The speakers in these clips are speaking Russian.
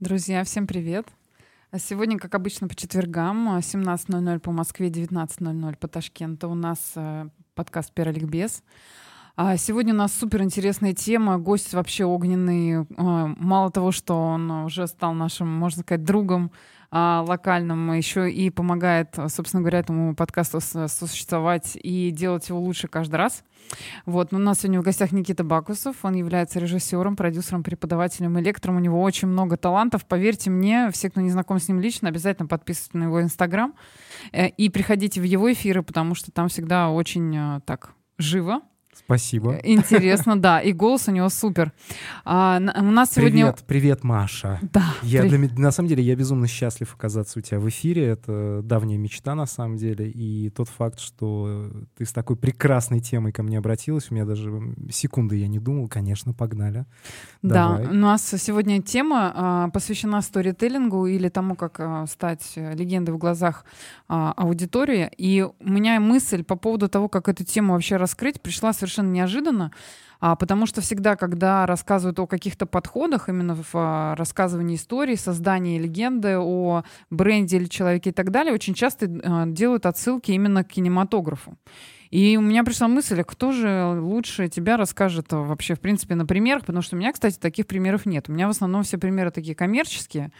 Друзья, всем привет! Сегодня, как обычно, по четвергам, 17.00 по Москве, 19.00 по Ташкенту у нас э, подкаст «Пироликбез». А сегодня у нас супер интересная тема. Гость вообще огненный. А, мало того, что он уже стал нашим, можно сказать, другом а, локальным, еще и помогает, собственно говоря, этому подкасту существовать и делать его лучше каждый раз. Вот, но у нас сегодня в гостях Никита Бакусов. Он является режиссером, продюсером, преподавателем, электром. У него очень много талантов. Поверьте мне, все, кто не знаком с ним лично, обязательно подписывайтесь на его инстаграм э, и приходите в его эфиры, потому что там всегда очень э, так живо, Спасибо. Интересно, да. И голос у него супер. А, у нас сегодня... Привет, привет, Маша. Да. Я при... для, на самом деле я безумно счастлив оказаться у тебя в эфире. Это давняя мечта на самом деле. И тот факт, что ты с такой прекрасной темой ко мне обратилась, у меня даже секунды я не думал. Конечно, погнали. Да, Давай. у нас сегодня тема а, посвящена сторителлингу или тому, как а, стать легендой в глазах а, аудитории. И у меня мысль по поводу того, как эту тему вообще раскрыть, пришла совершенно неожиданно. А, потому что всегда, когда рассказывают о каких-то подходах, именно в а, рассказывании истории, создании легенды о бренде или человеке и так далее, очень часто а, делают отсылки именно к кинематографу. И у меня пришла мысль, а кто же лучше тебя расскажет вообще, в принципе, на примерах, потому что у меня, кстати, таких примеров нет. У меня в основном все примеры такие коммерческие.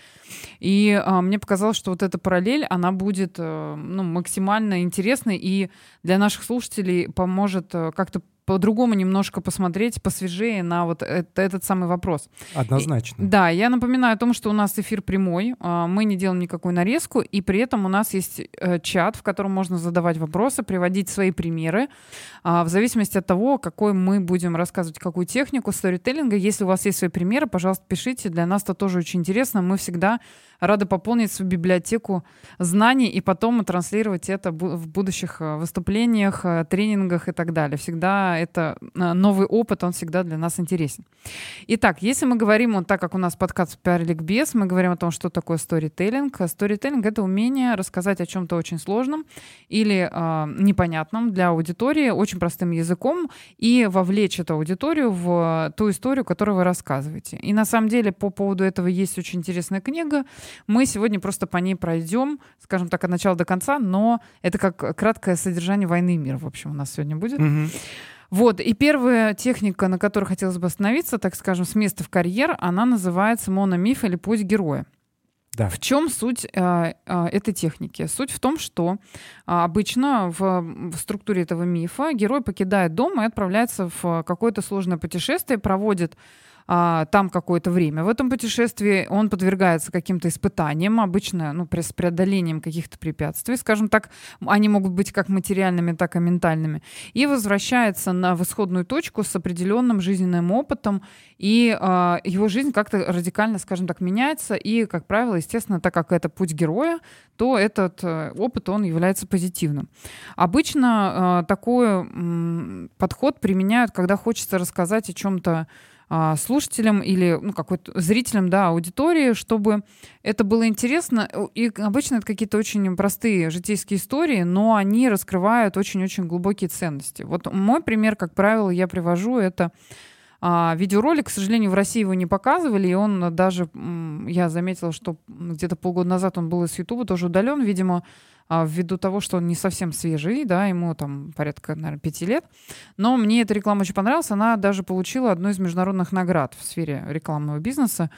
И а, мне показалось, что вот эта параллель, она будет а, ну, максимально интересной и для наших слушателей поможет а, как-то по-другому немножко посмотреть, посвежее на вот это, этот самый вопрос. Однозначно. И, да, я напоминаю о том, что у нас эфир прямой, а, мы не делаем никакую нарезку, и при этом у нас есть э, чат, в котором можно задавать вопросы, приводить свои примеры, а, в зависимости от того, какой мы будем рассказывать, какую технику сторителлинга. Если у вас есть свои примеры, пожалуйста, пишите, для нас это тоже очень интересно, мы всегда рады пополнить свою библиотеку знаний и потом транслировать это в будущих э, выступлениях, э, тренингах и так далее. Всегда это э, новый опыт, он всегда для нас интересен. Итак, если мы говорим, вот так как у нас подкаст PR Ликбез, мы говорим о том, что такое сторителлинг. Сторителлинг — это умение рассказать о чем-то очень сложном или э, непонятном для аудитории, очень простым языком и вовлечь эту аудиторию в ту историю, которую вы рассказываете. И на самом деле по поводу этого есть очень интересная книга мы сегодня просто по ней пройдем, скажем так, от начала до конца, но это как краткое содержание «Войны и мира», в общем, у нас сегодня будет. Угу. Вот, и первая техника, на которой хотелось бы остановиться, так скажем, с места в карьер, она называется мономиф или путь героя. Да. В чем суть э, э, этой техники? Суть в том, что э, обычно в, в структуре этого мифа герой покидает дом и отправляется в какое-то сложное путешествие, проводит а, там какое-то время. В этом путешествии он подвергается каким-то испытаниям, обычно ну, с преодолением каких-то препятствий, скажем так, они могут быть как материальными, так и ментальными, и возвращается на в исходную точку с определенным жизненным опытом, и а, его жизнь как-то радикально, скажем так, меняется, и, как правило, естественно, так как это путь героя, то этот э, опыт, он является позитивным. Обычно э, такой э, подход применяют, когда хочется рассказать о чем-то а, слушателям или ну, какой-то зрителям, да, аудитории, чтобы это было интересно. И обычно это какие-то очень простые житейские истории, но они раскрывают очень-очень глубокие ценности. Вот мой пример, как правило, я привожу, это а, видеоролик, к сожалению, в России его не показывали, и он даже, я заметила, что где-то полгода назад он был из Ютуба, тоже удален, видимо, а, ввиду того, что он не совсем свежий, да, ему там порядка, наверное, пяти лет. Но мне эта реклама очень понравилась. Она даже получила одну из международных наград в сфере рекламного бизнеса.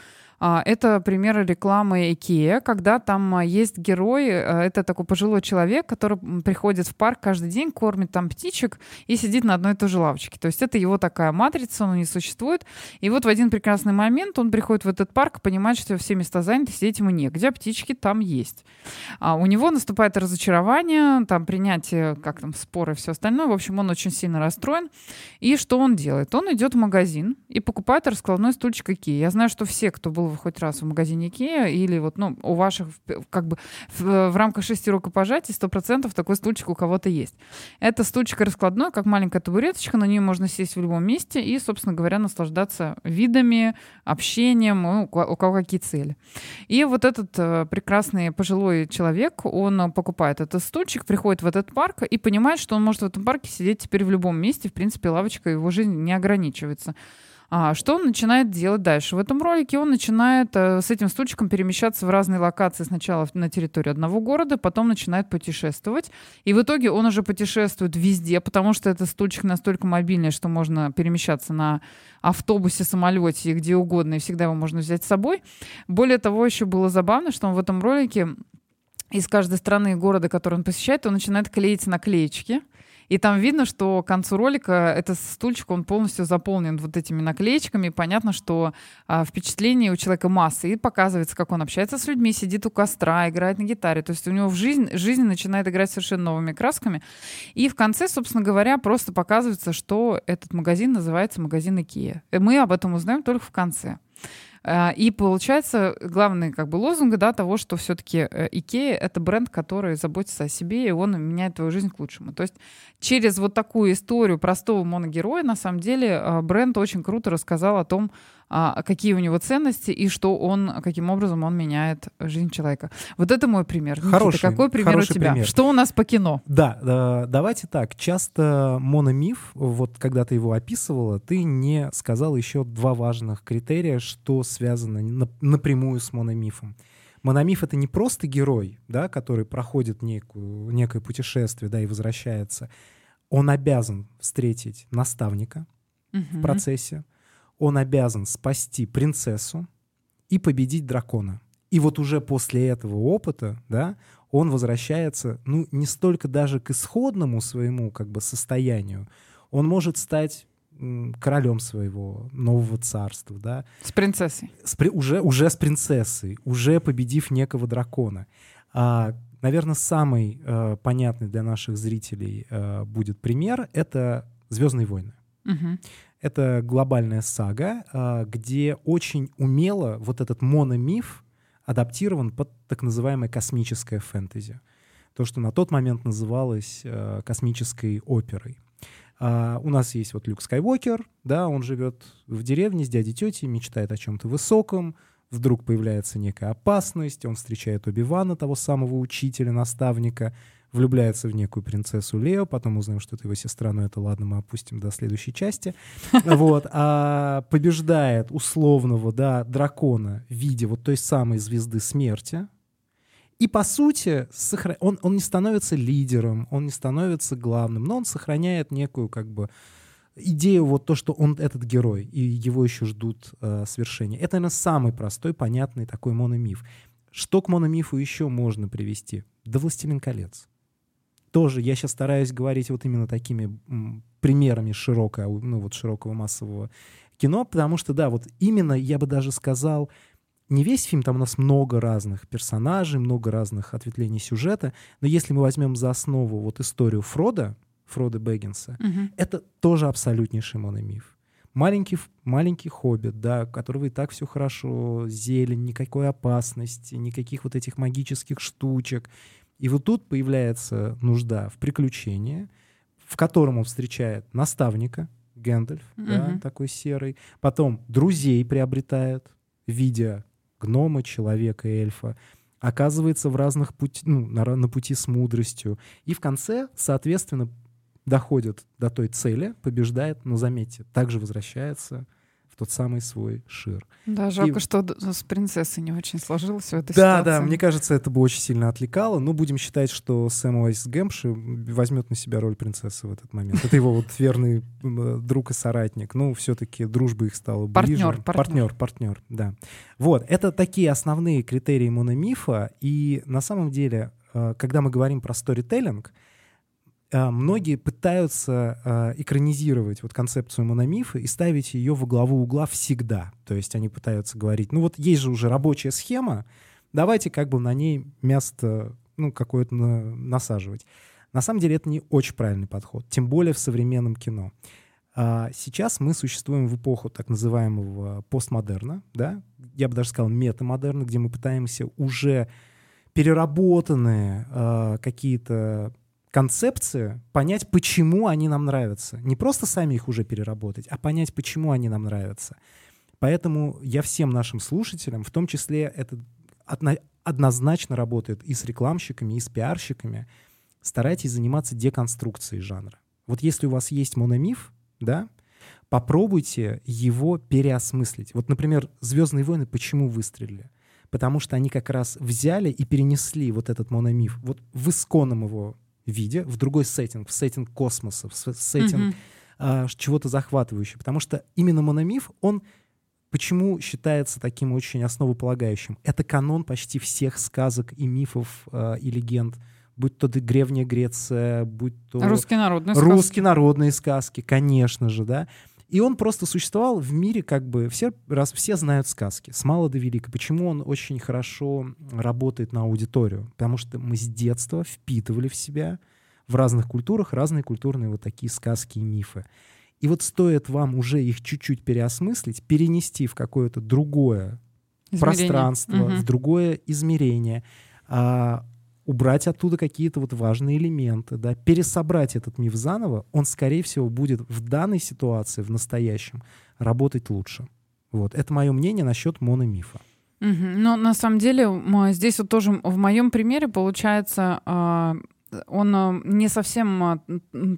А, это пример рекламы IKEA, когда там а, есть герой, а, это такой пожилой человек, который приходит в парк каждый день, кормит там птичек и сидит на одной и той же лавочке. То есть это его такая матрица, он не существует. И вот в один прекрасный момент он приходит в этот парк, понимает, что все места заняты, сидеть ему негде, а птички там есть. А у него наступает разочарование, там принятие, как там, споры и все остальное. В общем, он очень сильно расстроен. И что он делает? Он идет в магазин и покупает раскладной стульчик IKEA. Я знаю, что все, кто был вы хоть раз в магазине Ikea или вот, ну, у ваших, как бы в, в рамках шести рукопожатий сто процентов такой стульчик у кого-то есть. Это стульчик раскладной, как маленькая табуреточка, на нее можно сесть в любом месте и, собственно говоря, наслаждаться видами, общением, ну, у кого какие цели. И вот этот э, прекрасный пожилой человек, он покупает этот стульчик, приходит в этот парк и понимает, что он может в этом парке сидеть теперь в любом месте. В принципе, лавочка его жизнь не ограничивается. А, что он начинает делать дальше? В этом ролике он начинает э, с этим стульчиком перемещаться в разные локации. Сначала на территории одного города, потом начинает путешествовать. И в итоге он уже путешествует везде, потому что этот стульчик настолько мобильный, что можно перемещаться на автобусе, самолете и где угодно, и всегда его можно взять с собой. Более того, еще было забавно, что он в этом ролике из каждой страны и города, который он посещает, он начинает клеить наклеечки. И там видно, что к концу ролика этот стульчик, он полностью заполнен вот этими наклеечками. Понятно, что а, впечатление у человека массы. И показывается, как он общается с людьми, сидит у костра, играет на гитаре. То есть у него в жизнь, жизнь начинает играть совершенно новыми красками. И в конце, собственно говоря, просто показывается, что этот магазин называется магазин Икея. И мы об этом узнаем только в конце. А, и получается главный как бы лозунг да, того, что все-таки э, Икея — это бренд, который заботится о себе, и он меняет твою жизнь к лучшему. То есть через вот такую историю простого моногероя, на самом деле, а, бренд очень круто рассказал о том, а, какие у него ценности и что он, каким образом он меняет жизнь человека. Вот это мой пример. Хороший, Никита, какой пример у тебя? Пример. Что у нас по кино? Да, э, давайте так. Часто мономиф, вот когда ты его описывала, ты не сказала еще два важных критерия, что связано напрямую с мономифом. Мономиф — это не просто герой, да, который проходит некую, некое путешествие да, и возвращается. Он обязан встретить наставника угу. в процессе он обязан спасти принцессу и победить дракона. И вот уже после этого опыта, да, он возвращается, ну, не столько даже к исходному своему как бы состоянию, он может стать королем своего нового царства, да. С принцессой. С, уже, уже с принцессой, уже победив некого дракона. А, наверное, самый э, понятный для наших зрителей э, будет пример — это «Звездные войны». Угу. Это глобальная сага, а, где очень умело вот этот мономиф адаптирован под так называемое космическое фэнтези. То, что на тот момент называлось э, космической оперой. Uh, у нас есть вот Люк Скайуокер, да, он живет в деревне с дядей тетей, мечтает о чем-то высоком, вдруг появляется некая опасность, он встречает Оби-Вана, того самого учителя, наставника, влюбляется в некую принцессу Лео, потом узнаем, что это его сестра, но это ладно, мы опустим до следующей части. Вот, а побеждает условного, да, дракона в виде вот той самой звезды смерти, и по сути, он, он не становится лидером, он не становится главным, но он сохраняет некую как бы идею вот то, что он этот герой, и его еще ждут э, свершения. Это, наверное, самый простой, понятный такой мономиф. Что к мономифу еще можно привести? Да «Властелин колец» тоже я сейчас стараюсь говорить вот именно такими примерами широкого, ну вот широкого массового кино, потому что, да, вот именно, я бы даже сказал, не весь фильм, там у нас много разных персонажей, много разных ответвлений сюжета, но если мы возьмем за основу вот историю Фрода, Фрода Бэггинса, угу. это тоже абсолютнейший мономиф. Маленький, маленький хоббит, да, у которого и так все хорошо, зелень, никакой опасности, никаких вот этих магических штучек, и вот тут появляется нужда в приключении, в котором он встречает наставника, Гэндальф, mm-hmm. да, такой серый, потом друзей приобретает в виде гнома, человека, эльфа, оказывается в разных пути, ну, на, на пути с мудростью. И в конце, соответственно, доходит до той цели, побеждает, но заметьте, также возвращается в тот самый свой шир. Да, жалко, и... что с принцессой не очень сложилось в этой да, ситуации. Да, мне кажется, это бы очень сильно отвлекало, но будем считать, что Сэм Уайс Гэмпши возьмет на себя роль принцессы в этот момент. Это его вот верный друг и соратник. Ну, все-таки дружба их стала ближе. Партнер, партнер. Партнер, да. Вот, это такие основные критерии мономифа, и на самом деле, э, когда мы говорим про сторителлинг, многие пытаются э, экранизировать вот концепцию мономифа и ставить ее во главу угла всегда. То есть они пытаются говорить, ну вот есть же уже рабочая схема, давайте как бы на ней место ну, какое-то на, насаживать. На самом деле это не очень правильный подход, тем более в современном кино. А сейчас мы существуем в эпоху так называемого постмодерна, да, я бы даже сказал метамодерна, где мы пытаемся уже переработанные э, какие-то концепции, понять, почему они нам нравятся. Не просто сами их уже переработать, а понять, почему они нам нравятся. Поэтому я всем нашим слушателям, в том числе это одно, однозначно работает и с рекламщиками, и с пиарщиками. Старайтесь заниматься деконструкцией жанра. Вот если у вас есть мономиф, да, попробуйте его переосмыслить. Вот, например, «Звездные войны» почему выстрелили? Потому что они как раз взяли и перенесли вот этот мономиф вот в исконном его виде, в другой сеттинг, в сеттинг космоса, в сеттинг mm-hmm. а, чего-то захватывающего. Потому что именно мономиф, он почему считается таким очень основополагающим? Это канон почти всех сказок и мифов э, и легенд будь то древняя Греция, будь то... Русские народные сказки. Русские народные сказки, конечно же, да. И он просто существовал в мире, как бы все, раз, все знают сказки, с мала до велика. Почему он очень хорошо работает на аудиторию? Потому что мы с детства впитывали в себя в разных культурах разные культурные вот такие сказки и мифы. И вот стоит вам уже их чуть-чуть переосмыслить, перенести в какое-то другое измерение. пространство, угу. в другое измерение, а, убрать оттуда какие-то вот важные элементы, да, пересобрать этот миф заново, он, скорее всего, будет в данной ситуации, в настоящем, работать лучше. Вот. Это мое мнение насчет мономифа. Угу. Но на самом деле здесь вот тоже в моем примере получается а, он а, не совсем а,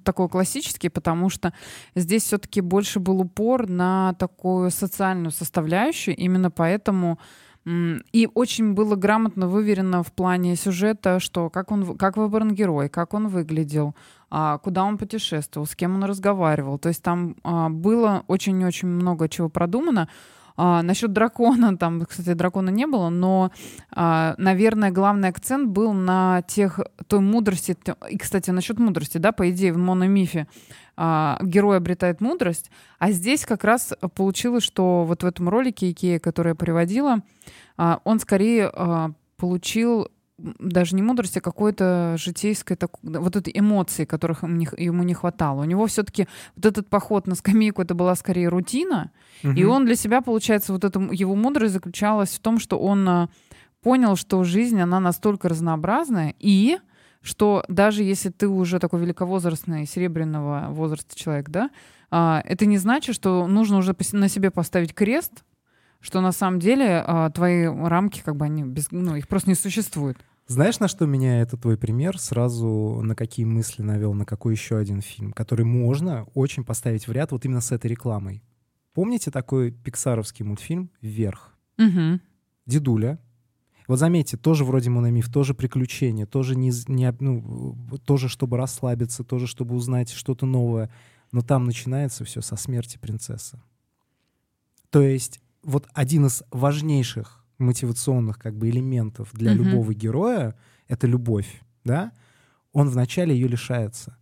такой классический, потому что здесь все-таки больше был упор на такую социальную составляющую. Именно поэтому и очень было грамотно выверено в плане сюжета, что как он, как выбран герой, как он выглядел, а, куда он путешествовал, с кем он разговаривал. То есть там а, было очень-очень много чего продумано. А, насчет дракона, там, кстати, дракона не было, но, а, наверное, главный акцент был на тех, той мудрости. И, кстати, насчет мудрости, да, по идее, в мономифе а, герой обретает мудрость, а здесь как раз получилось, что вот в этом ролике Икея, который я приводила, а, он скорее а, получил даже не мудрость, а какой-то житейской, так, вот этой эмоции, которых ему не хватало. У него все-таки вот этот поход на скамейку, это была скорее рутина, угу. и он для себя, получается, вот эта его мудрость заключалась в том, что он а, понял, что жизнь, она настолько разнообразная, и что даже если ты уже такой великовозрастный, серебряного возраста человек, да, а, это не значит, что нужно уже на себе поставить крест, что на самом деле а, твои рамки, как бы они без, ну, их просто не существует. Знаешь, на что меня этот твой пример сразу на какие мысли навел, на какой еще один фильм, который можно очень поставить в ряд вот именно с этой рекламой. Помните такой пиксаровский мультфильм «Вверх»? Угу. Дедуля, вот заметьте, тоже вроде мономиф, тоже приключение, тоже, не, не, ну, тоже чтобы расслабиться, тоже чтобы узнать что-то новое. Но там начинается все со смерти принцессы. То есть вот один из важнейших мотивационных как бы элементов для mm-hmm. любого героя — это любовь, да? Он вначале ее лишается.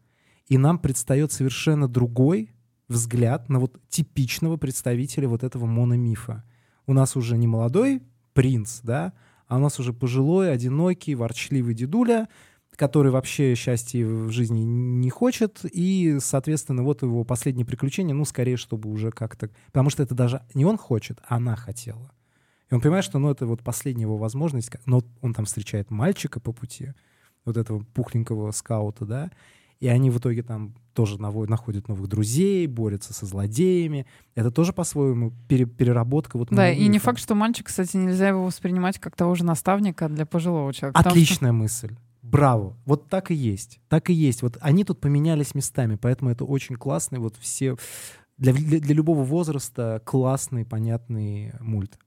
И нам предстает совершенно другой взгляд на вот типичного представителя вот этого мономифа. У нас уже не молодой принц, да, а у нас уже пожилой, одинокий, ворчливый дедуля, который вообще счастья в жизни не хочет, и, соответственно, вот его последнее приключение, ну, скорее, чтобы уже как-то... Потому что это даже не он хочет, а она хотела. И он понимает, что, ну, это вот последняя его возможность, но он там встречает мальчика по пути, вот этого пухленького скаута, да, и они в итоге там тоже находят новых друзей, борются со злодеями. Это тоже по-своему пере переработка. Вот да, и не факт, что мальчик, кстати, нельзя его воспринимать как того же наставника для пожилого человека. Отличная что... мысль. Браво. Вот так и есть. Так и есть. Вот они тут поменялись местами, поэтому это очень классный. Вот все для, для, для любого возраста классный, понятный мульт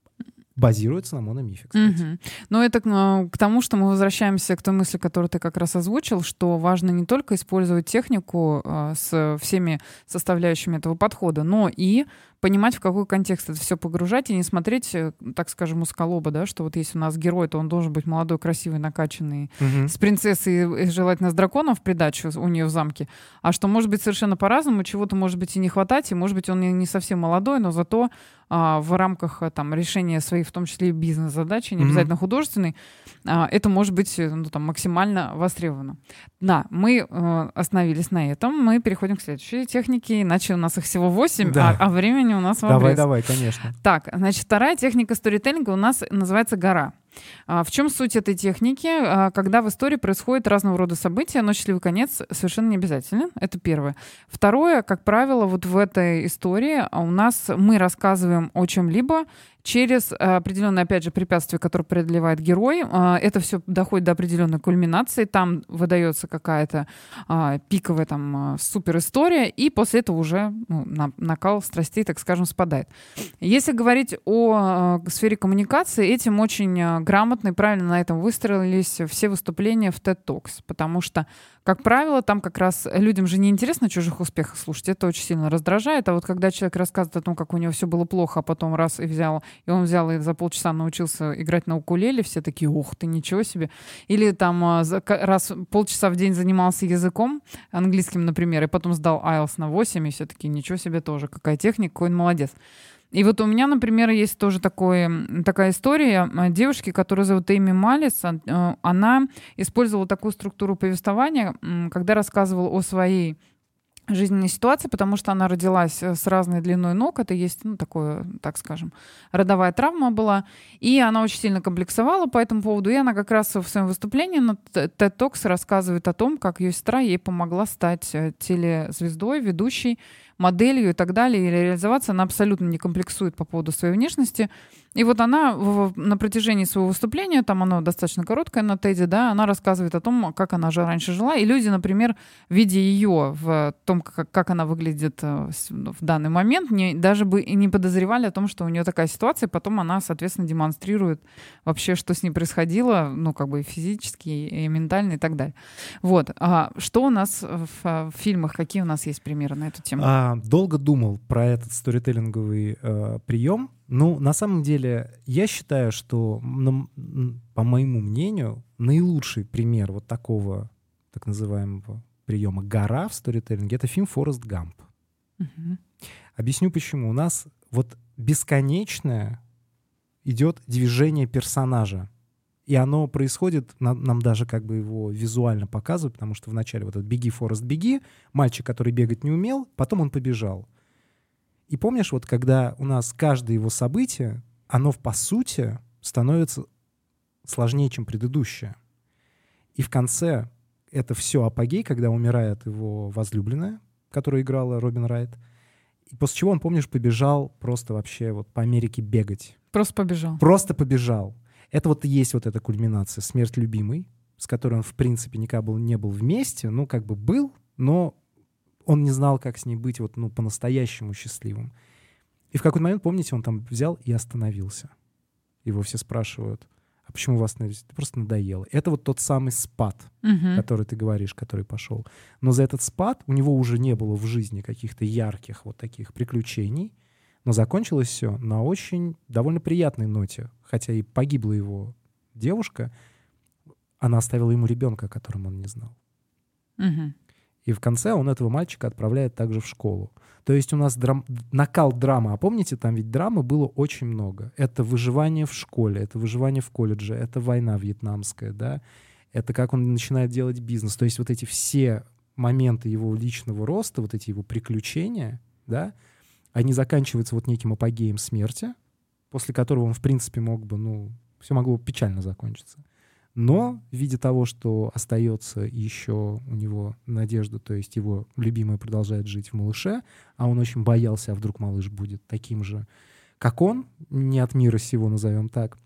базируется на мономифе, кстати. Угу. Но это к, к тому, что мы возвращаемся к той мысли, которую ты как раз озвучил, что важно не только использовать технику э, с всеми составляющими этого подхода, но и понимать, в какой контекст это все погружать, и не смотреть, э, так скажем, усколоба, да, что вот если у нас герой, то он должен быть молодой, красивый, накачанный, угу. с принцессой, и желательно с драконом в придачу у нее в замке, а что может быть совершенно по-разному, чего-то может быть и не хватать, и может быть он не совсем молодой, но зато а, в рамках а, там решения своих, в том числе и бизнес-задачи, не обязательно mm-hmm. художественной, а, это может быть э, ну, там, максимально востребовано. Да, мы а, остановились на этом, мы переходим к следующей технике, иначе у нас их всего 8, да. а, а времени у нас в Давай, давай, конечно. Так, значит, вторая техника сторителлинга у нас называется «Гора». А, в чем суть этой техники? А, когда в истории происходят разного рода события, но счастливый конец совершенно не обязательно. Это первое. Второе, как правило, вот в этой истории у нас мы рассказываем о чем-либо, через определенные, опять же, препятствия, которые преодолевает герой. А, это все доходит до определенной кульминации, там выдается какая-то а, пиковая там супер история, и после этого уже ну, накал страстей, так скажем, спадает. Если говорить о сфере коммуникации, этим очень грамотно и правильно на этом выстроились все выступления в TED Talks, потому что как правило, там как раз людям же не интересно чужих успехов слушать, это очень сильно раздражает. А вот когда человек рассказывает о том, как у него все было плохо, а потом раз и взял, и он взял и за полчаса научился играть на укулеле, все такие, ух ты, ничего себе. Или там а, раз полчаса в день занимался языком, английским, например, и потом сдал IELTS на 8, и все таки ничего себе тоже, какая техника, какой он молодец. И вот у меня, например, есть тоже такое, такая история девушки, которая зовут Эми Малис. Э, она использовала такую структуру повествования, когда рассказывала о своей жизненной ситуации, потому что она родилась э, с разной длиной ног. Это есть, ну, такое, так скажем, родовая травма была. И она очень сильно комплексовала по этому поводу. И она как раз в своем выступлении на TED Talks рассказывает о том, как ее сестра ей помогла стать э, телезвездой, ведущей моделью и так далее, или реализоваться, она абсолютно не комплексует по поводу своей внешности. И вот она в, на протяжении своего выступления, там оно достаточно короткое на Теди, да, она рассказывает о том, как она же раньше жила, и люди, например, видя ее в том, как, как она выглядит э, в данный момент, не, даже бы и не подозревали о том, что у нее такая ситуация, потом она, соответственно, демонстрирует вообще, что с ней происходило, ну, как бы физически, и ментально, и так далее. Вот. А что у нас в, в фильмах, какие у нас есть примеры на эту тему? А, долго думал про этот сторителлинговый э, прием, ну, на самом деле, я считаю, что, по моему мнению, наилучший пример вот такого так называемого приема «гора» в сторителлинге — это фильм «Форест Гамп». Угу. Объясню почему. У нас вот бесконечное идет движение персонажа. И оно происходит, нам даже как бы его визуально показывают, потому что вначале вот этот «беги, Форест, беги», мальчик, который бегать не умел, потом он побежал. И помнишь, вот когда у нас каждое его событие, оно по сути становится сложнее, чем предыдущее. И в конце это все апогей, когда умирает его возлюбленная, которая играла Робин Райт. И после чего он, помнишь, побежал просто вообще вот по Америке бегать. Просто побежал. Просто побежал. Это вот и есть вот эта кульминация. Смерть любимой, с которой он, в принципе, никогда был, не был вместе. Ну, как бы был, но он не знал, как с ней быть вот, ну, по-настоящему счастливым. И в какой-то момент, помните, он там взял и остановился. Его все спрашивают, а почему вас остановились? Ты просто надоело. Это вот тот самый спад, uh-huh. который ты говоришь, который пошел. Но за этот спад у него уже не было в жизни каких-то ярких вот таких приключений, но закончилось все на очень довольно приятной ноте. Хотя и погибла его девушка, она оставила ему ребенка, о котором он не знал. Uh-huh. И в конце он этого мальчика отправляет также в школу. То есть у нас драм... накал драмы. А помните, там ведь драмы было очень много. Это выживание в школе, это выживание в колледже, это война вьетнамская, да, это как он начинает делать бизнес. То есть вот эти все моменты его личного роста, вот эти его приключения, да, они заканчиваются вот неким апогеем смерти, после которого он, в принципе, мог бы, ну, все могло печально закончиться. Но в виде того, что остается еще у него надежда, то есть его любимая продолжает жить в малыше, а он очень боялся, а вдруг малыш будет таким же, как он, не от мира сего, назовем так.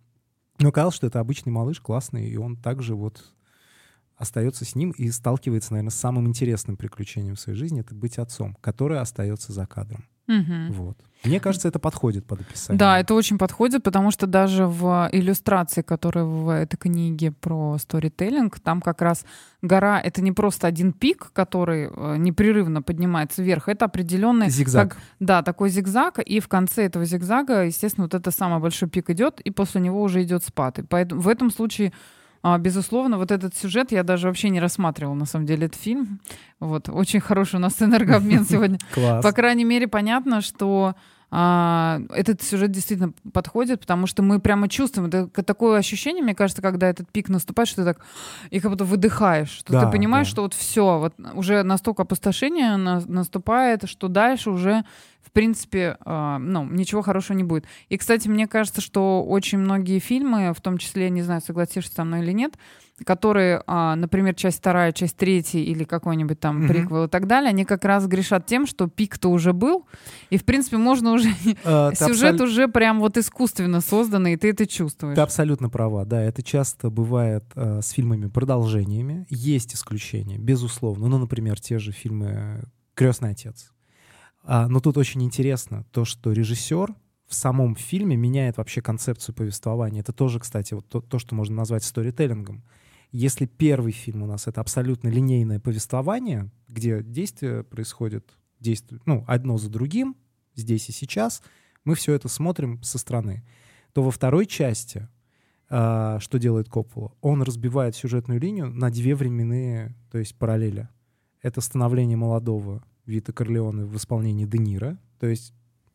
Но казалось, что это обычный малыш, классный, и он также вот остается с ним и сталкивается, наверное, с самым интересным приключением в своей жизни — это быть отцом, которое остается за кадром. Угу. Вот. Мне кажется, это подходит под описание. Да, это очень подходит, потому что даже в иллюстрации, которая в этой книге про сторителлинг, там как раз гора — это не просто один пик, который э, непрерывно поднимается вверх, это определенный... Зигзаг. Как, да, такой зигзаг, и в конце этого зигзага, естественно, вот это самый большой пик идет, и после него уже идет спад. И поэтому в этом случае а, безусловно, вот этот сюжет я даже вообще не рассматривала, на самом деле, этот фильм. Вот, очень хороший у нас энергообмен сегодня. Класс. По крайней мере, понятно, что а, этот сюжет действительно подходит, потому что мы прямо чувствуем, это такое ощущение, мне кажется, когда этот пик наступает, что ты так и как будто выдыхаешь, что да, ты понимаешь, да. что вот все, вот уже настолько опустошение на, наступает, что дальше уже в принципе, э, ну, ничего хорошего не будет. И, кстати, мне кажется, что очень многие фильмы, в том числе, не знаю, согласишься со мной или нет, которые, а, например, часть вторая, часть третья или какой-нибудь там mm-hmm. приквел и так далее, они как раз грешат тем, что пик-то уже был, и, в принципе, можно уже... Uh, сюжет абсол... уже прям вот искусственно созданный, и ты это чувствуешь. Ты абсолютно права, да. Это часто бывает uh, с фильмами-продолжениями. Есть исключения, безусловно. Ну, например, те же фильмы «Крестный отец». Uh, но тут очень интересно то, что режиссер в самом фильме меняет вообще концепцию повествования. Это тоже, кстати, вот то, то что можно назвать сторителлингом. Если первый фильм у нас это абсолютно линейное повествование, где действие происходит действие, ну, одно за другим, здесь и сейчас, мы все это смотрим со стороны, то во второй части, э, что делает Коппола, он разбивает сюжетную линию на две временные, то есть параллели. Это становление молодого Вита Корлеоне в исполнении Де Ниро, то есть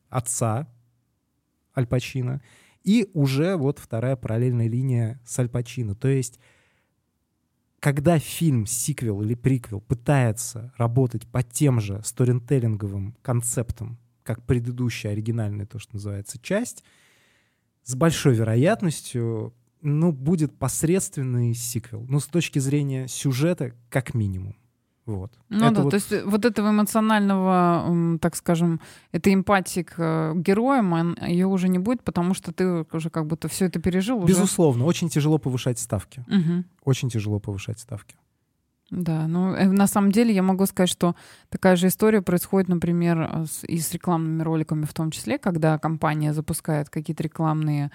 отца Аль Пачино, и уже вот вторая параллельная линия с Аль Пачино. То есть когда фильм, сиквел или приквел пытается работать по тем же сторителлинговым концептам, как предыдущая оригинальная, то, что называется, часть, с большой вероятностью, ну, будет посредственный сиквел. Ну, с точки зрения сюжета, как минимум. Вот. Ну это да, вот... то есть э, вот этого эмоционального, так скажем, этой эмпатии к э, героям, ее уже не будет, потому что ты уже как будто все это пережил. Уже... Безусловно, очень тяжело повышать ставки. Угу. Очень тяжело повышать ставки. Да, ну э, на самом деле я могу сказать, что такая же история происходит, например, и с рекламными роликами в том числе, когда компания запускает какие-то рекламные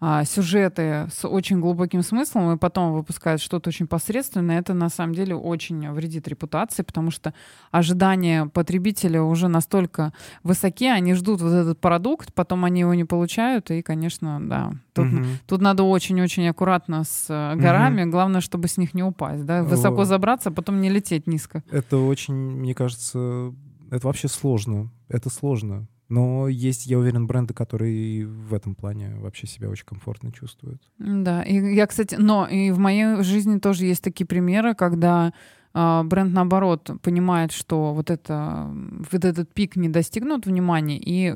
а, сюжеты с очень глубоким смыслом и потом выпускают что-то очень посредственное, это на самом деле очень вредит репутации, потому что ожидания потребителя уже настолько высоки, они ждут вот этот продукт, потом они его не получают, и, конечно, да, тут, угу. тут надо очень-очень аккуратно с э, горами, угу. главное, чтобы с них не упасть, да, высоко забраться, а потом не лететь низко. Это очень, мне кажется, это вообще сложно, это сложно. Но есть, я уверен, бренды, которые в этом плане вообще себя очень комфортно чувствуют. Да, и я, кстати, но и в моей жизни тоже есть такие примеры, когда бренд, наоборот, понимает, что вот, это, вот этот пик не достигнут внимания, и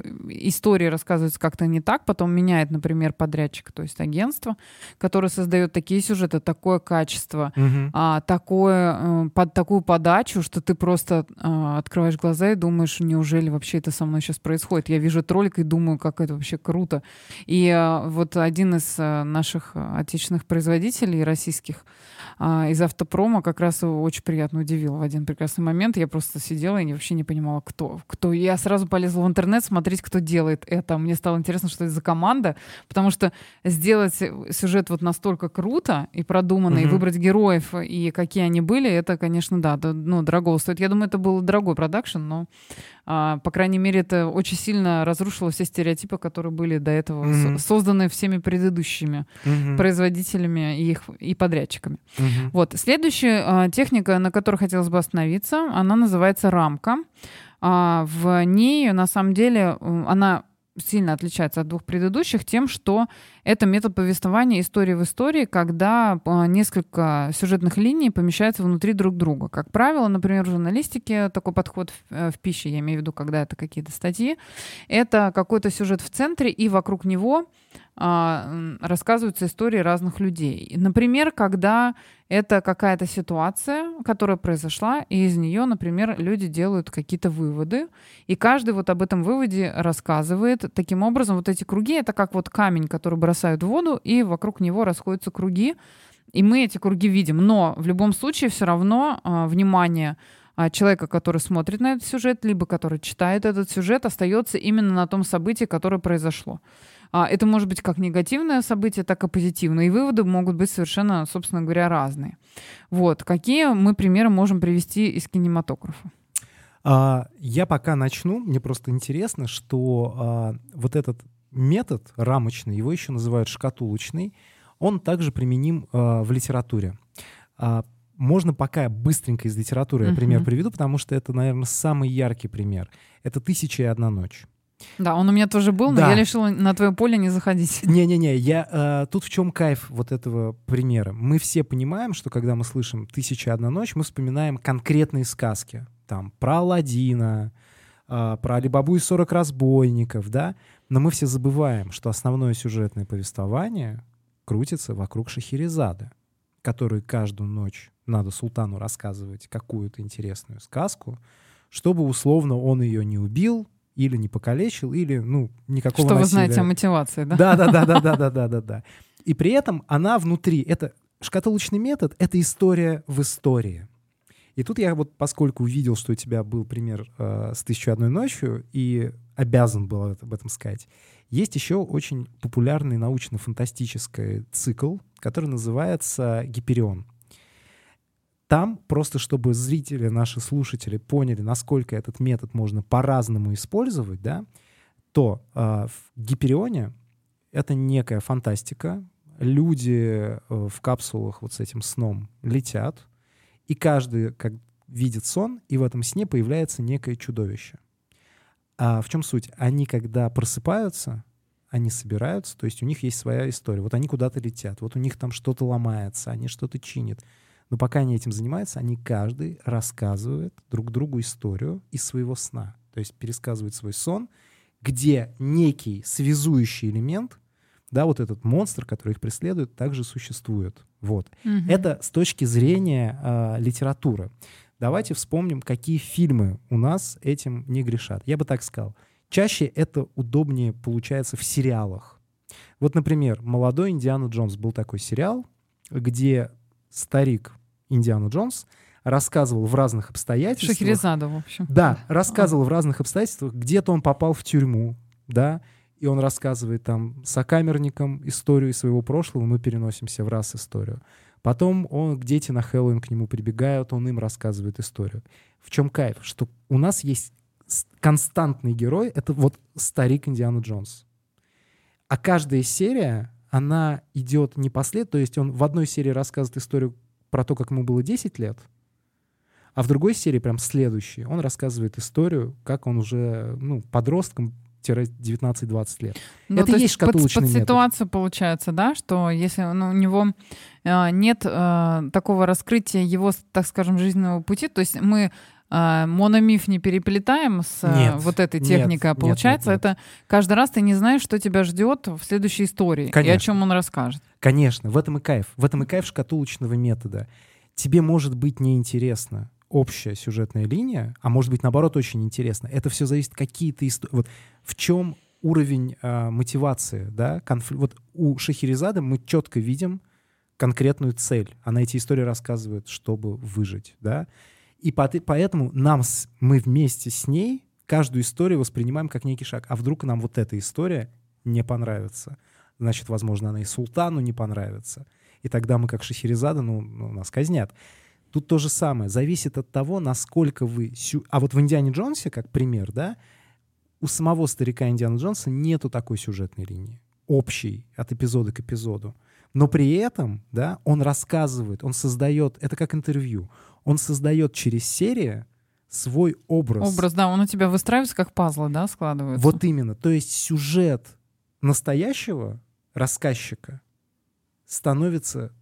истории рассказываются как-то не так, потом меняет, например, подрядчик, то есть агентство, которое создает такие сюжеты, такое качество, угу. а, такое, э, под такую подачу, что ты просто а, открываешь глаза и думаешь, неужели вообще это со мной сейчас происходит? Я вижу ролик и думаю, как это вообще круто. И а, вот один из а, наших отечественных производителей российских а, из автопрома как раз очень приятно удивил в один прекрасный момент. Я просто сидела и вообще не понимала, кто. кто. Я сразу полезла в интернет смотреть, кто делает это. Мне стало интересно, что это за команда, потому что сделать сюжет вот настолько круто и продуманно, mm-hmm. и выбрать героев, и какие они были, это, конечно, да, ну, дорого стоит. Я думаю, это был дорогой продакшн, но по крайней мере, это очень сильно разрушило все стереотипы, которые были до этого mm-hmm. созданы всеми предыдущими mm-hmm. производителями и их и подрядчиками. Mm-hmm. Вот следующая а, техника, на которой хотелось бы остановиться, она называется рамка. А, в ней на самом деле она сильно отличается от двух предыдущих тем, что это метод повествования истории в истории, когда а, несколько сюжетных линий помещаются внутри друг друга. Как правило, например, в журналистике такой подход в, э, в пище, я имею в виду, когда это какие-то статьи, это какой-то сюжет в центре, и вокруг него рассказываются истории разных людей. Например, когда это какая-то ситуация, которая произошла, и из нее, например, люди делают какие-то выводы, и каждый вот об этом выводе рассказывает. Таким образом, вот эти круги — это как вот камень, который бросают в воду, и вокруг него расходятся круги, и мы эти круги видим. Но в любом случае все равно а, внимание а, человека, который смотрит на этот сюжет, либо который читает этот сюжет, остается именно на том событии, которое произошло. А, это может быть как негативное событие, так и позитивное. И выводы могут быть совершенно, собственно говоря, разные. Вот. Какие мы примеры можем привести из кинематографа? А, я пока начну. Мне просто интересно, что а, вот этот метод рамочный, его еще называют шкатулочный, он также применим в литературе. Можно пока быстренько из литературы я пример приведу, потому что это, наверное, самый яркий пример. Это «Тысяча и одна ночь». Да, он у меня тоже был, но да. я решила на твое поле не заходить. Не-не-не, я э, тут в чем кайф вот этого примера. Мы все понимаем, что когда мы слышим «Тысяча одна ночь», мы вспоминаем конкретные сказки. Там про Аладдина, а, про Алибабу и 40 разбойников, да, но мы все забываем, что основное сюжетное повествование крутится вокруг Шахерезады, который каждую ночь надо султану рассказывать какую-то интересную сказку, чтобы условно он ее не убил, или не покалечил, или, ну, никакого Что насилия. вы знаете о мотивации, да? Да-да-да-да-да-да-да-да. И при этом она внутри. Это шкатулочный метод — это история в истории. И тут я вот, поскольку увидел, что у тебя был пример э, с «Тысячу одной ночью», и обязан был об этом сказать, есть еще очень популярный научно-фантастический цикл, который называется «Гиперион». Там просто, чтобы зрители, наши слушатели поняли, насколько этот метод можно по-разному использовать, да, то э, в Гиперионе это некая фантастика. Люди э, в капсулах вот с этим сном летят, и каждый как видит сон, и в этом сне появляется некое чудовище. А в чем суть? Они, когда просыпаются, они собираются, то есть у них есть своя история. Вот они куда-то летят, вот у них там что-то ломается, они что-то чинят. Но пока они этим занимаются, они каждый рассказывает друг другу историю из своего сна. То есть пересказывает свой сон, где некий связующий элемент, да, вот этот монстр, который их преследует, также существует. Вот. Мгм. Это с точки зрения э, литературы. Давайте вспомним, какие фильмы у нас этим не грешат. Я бы так сказал. Чаще это удобнее получается в сериалах. Вот, например, «Молодой Индиана Джонс» был такой сериал, где старик Индиана Джонс рассказывал в разных обстоятельствах. Шахерезада, в общем. Да, рассказывал в разных обстоятельствах. Где-то он попал в тюрьму, да, и он рассказывает там сокамерникам историю своего прошлого, мы переносимся в раз историю. Потом он, дети на Хэллоуин к нему прибегают, он им рассказывает историю. В чем кайф? Что у нас есть константный герой, это вот старик Индиана Джонс. А каждая серия, она идет не послед, то есть он в одной серии рассказывает историю про то, как ему было 10 лет, а в другой серии, прям следующей, он рассказывает историю, как он уже, ну, подростком 19-20 лет. Ну, Это есть под- шкатулочный под, метод. ситуацию получается, да, что если ну, у него э, нет э, такого раскрытия его, так скажем, жизненного пути, то есть мы э, мономиф не переплетаем с э, Нет, вот этой нет, техникой, а нет, получается нет, нет. это каждый раз ты не знаешь, что тебя ждет в следующей истории и о Конечно. чем он расскажет. Конечно, в этом и кайф. В этом и кайф шкатулочного метода. Тебе может быть неинтересно общая сюжетная линия, а может быть, наоборот, очень интересно. Это все зависит какие-то истории. Вот в чем уровень а, мотивации, да? Конфли- Вот у Шахерезады мы четко видим конкретную цель. Она эти истории рассказывает, чтобы выжить, да? И по- поэтому нам, с- мы вместе с ней каждую историю воспринимаем как некий шаг. А вдруг нам вот эта история не понравится? Значит, возможно, она и султану не понравится. И тогда мы, как Шахерезада, ну, ну, нас казнят. Тут то же самое. Зависит от того, насколько вы... сю- А вот в «Индиане Джонсе», как пример, да, у самого старика Индиана Джонса нету такой сюжетной линии, общей, от эпизода к эпизоду. Но при этом, да, он рассказывает, он создает, это как интервью, он создает через серию свой образ. Образ, да, он у тебя выстраивается как пазлы, да, складывается. Вот именно. То есть сюжет настоящего рассказчика становится,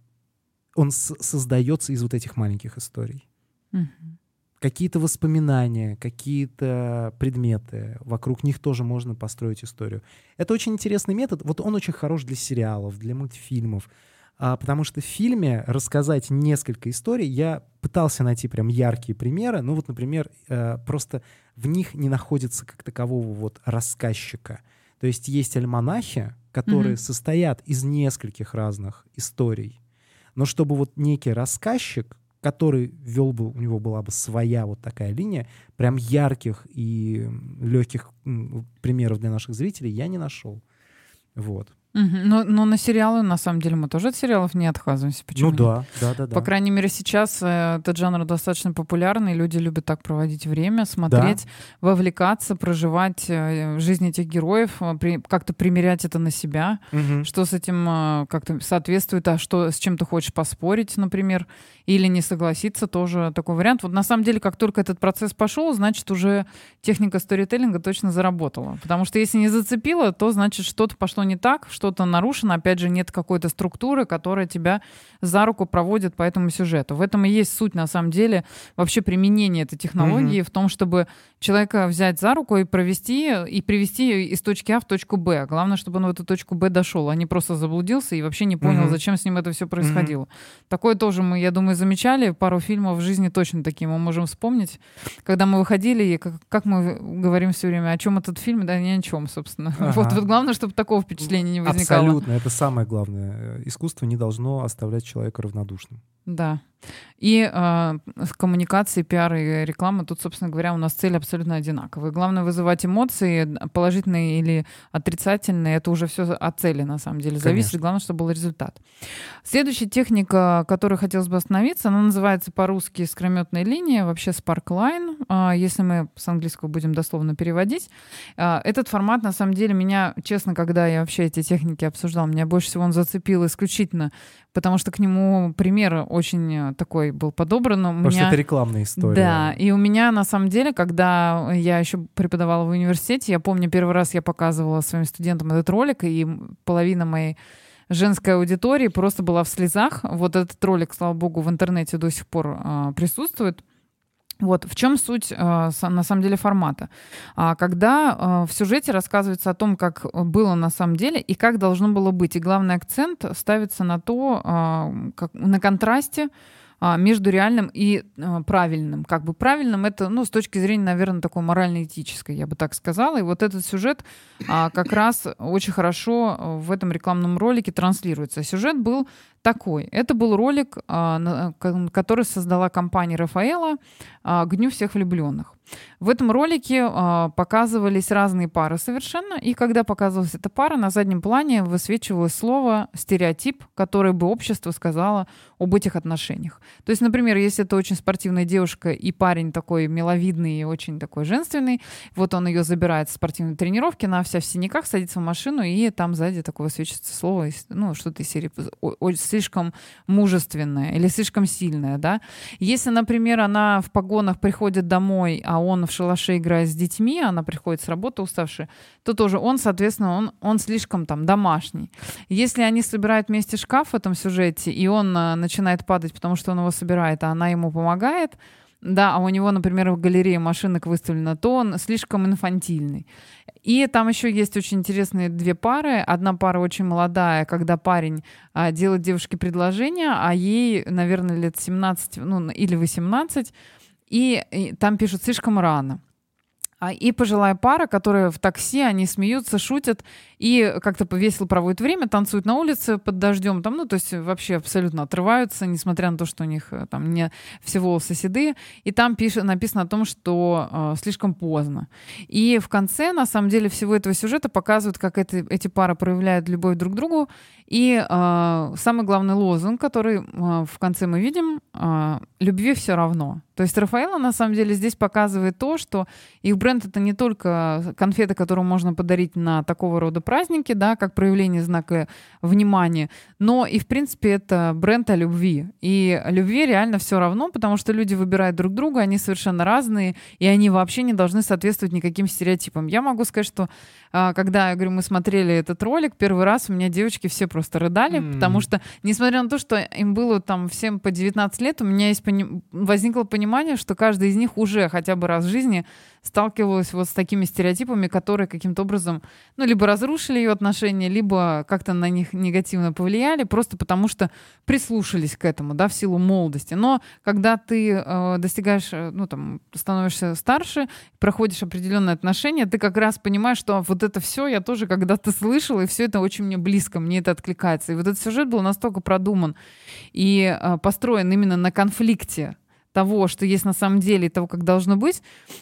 он создается из вот этих маленьких историй. Мгм. Какие-то воспоминания, какие-то предметы, вокруг них тоже можно построить историю. Это очень интересный метод. Вот он очень хорош для сериалов, для мультфильмов. А, потому что в фильме рассказать несколько историй, я пытался найти прям яркие примеры. Ну вот, например, э, просто в них не находится как такового вот рассказчика. То есть есть альманахи, которые Мгм. состоят из нескольких разных историй. Но чтобы вот некий рассказчик, который вел бы, у него была бы своя вот такая линия, прям ярких и легких примеров для наших зрителей я не нашел. Вот. Мгм. Но, но на сериалы, на самом деле, мы тоже от сериалов не отказываемся. Почему ну да, да, да, да. По крайней мере, сейчас э, этот жанр достаточно популярный, люди любят так проводить время, смотреть, вовлекаться, проживать э, жизнь этих героев, э, как-то примерять это на себя, Мгм. что с этим как-то соответствует, а что с чем ты хочешь поспорить, например, или не согласиться, тоже такой вариант. Вот на самом деле, как только этот процесс пошел, значит, уже техника сторителлинга точно заработала. Потому что если не зацепила, то значит, что-то пошло не так, что-то нарушено, опять же, нет какой-то структуры, которая тебя за руку проводит по этому сюжету. В этом и есть суть, на самом деле, вообще применения этой технологии mm-hmm. в том, чтобы человека взять за руку и провести, и привести из точки А в точку Б. Главное, чтобы он в эту точку Б дошел, а не просто заблудился и вообще не понял, mm-hmm. зачем с ним это все происходило. Mm-hmm. Такое тоже мы, я думаю, замечали. Пару фильмов в жизни точно такие мы можем вспомнить. Когда мы выходили, и как, как мы говорим все время, о чем этот фильм, да ни о чем, собственно. Ага. Вот, вот главное, чтобы такого впечатления не возникало. Абсолютно, это самое главное. Искусство не должно оставлять человека равнодушным. Да. И э, коммуникации, пиар и реклама, тут, собственно говоря, у нас цель абсолютно одинаковая. Главное вызывать эмоции, положительные или отрицательные, это уже все от цели, на самом деле, зависит. Конечно. Главное, чтобы был результат. Следующая техника, которой хотелось бы остановиться, она называется по-русски скрометная линия, вообще Sparkline, э, если мы с английского будем дословно переводить. Э, этот формат, на самом деле, меня, честно, когда я вообще эти техники обсуждал, меня больше всего он зацепил исключительно, потому что к нему пример очень такой был подобран. У Потому меня... что это рекламная история. Да, и у меня на самом деле, когда я еще преподавала в университете, я помню, первый раз я показывала своим студентам этот ролик, и половина моей женской аудитории просто была в слезах. Вот этот ролик, слава богу, в интернете до сих пор э, присутствует. Вот в чем суть э, на самом деле формата. А, когда э, в сюжете рассказывается о том, как было на самом деле и как должно было быть. И главный акцент ставится на то, э, как, на контрасте а, между реальным и а, правильным. Как бы правильным это, ну, с точки зрения, наверное, такой морально-этической, я бы так сказала. И вот этот сюжет а, как раз очень хорошо в этом рекламном ролике транслируется. Сюжет был такой. Это был ролик, который создала компания Рафаэла «К дню всех влюбленных». В этом ролике э, показывались разные пары совершенно, и когда показывалась эта пара, на заднем плане высвечивалось слово «стереотип», которое бы общество сказало об этих отношениях. То есть, например, если это очень спортивная девушка и парень такой миловидный и очень такой женственный, вот он ее забирает с спортивной тренировки, она вся в синяках, садится в машину, и там сзади такое высвечивается слово, ну, что-то из серии слишком мужественное или слишком сильное, да. Если, например, она в погонах приходит домой, а он в шалаше играет с детьми, она приходит с работы уставшая, то тоже он, соответственно, он, он слишком там домашний. Если они собирают вместе шкаф в этом сюжете, и он а, начинает падать, потому что он его собирает, а она ему помогает, да, а у него, например, в галерее машинок выставлено, то он слишком инфантильный. И там еще есть очень интересные две пары. Одна пара очень молодая, когда парень а, делает девушке предложение, а ей, наверное, лет 17 ну, или 18, и, и там пишут слишком рано. А, и пожилая пара, которая в такси, они смеются, шутят и как-то весело проводят время, танцуют на улице под дождем, там, ну, то есть вообще абсолютно отрываются, несмотря на то, что у них э, там не все волосы седые. И там пишет, написано о том, что э, слишком поздно. И в конце, на самом деле, всего этого сюжета показывают, как это, эти пары проявляют любовь друг к другу. И э, самый главный лозунг, который э, в конце мы видим, э, любви все равно. То есть Рафаэла на самом деле здесь показывает то, что их бренд это не только конфеты, которые можно подарить на такого рода праздники, да, как проявление знака внимания, но и в принципе это бренд о любви. И любви реально все равно, потому что люди выбирают друг друга, они совершенно разные, и они вообще не должны соответствовать никаким стереотипам. Я могу сказать, что когда, я говорю, мы смотрели этот ролик, первый раз у меня девочки все просто рыдали, mm-hmm. потому что, несмотря на то, что им было там всем по 19 лет, у меня есть пони... возникло понимание, что каждый из них уже хотя бы раз в жизни сталкивалась вот с такими стереотипами, которые каким-то образом, ну, либо разрушили ее отношения, либо как-то на них негативно повлияли, просто потому что прислушались к этому, да, в силу молодости. Но когда ты э, достигаешь, э, ну, там, становишься старше, проходишь определенные отношения, ты как раз понимаешь, что вот это все я тоже когда-то слышала, и все это очень мне близко, мне это откликается. И вот этот сюжет был настолько продуман и э, построен именно на конфликте того, что есть на самом деле, и того, как должно быть,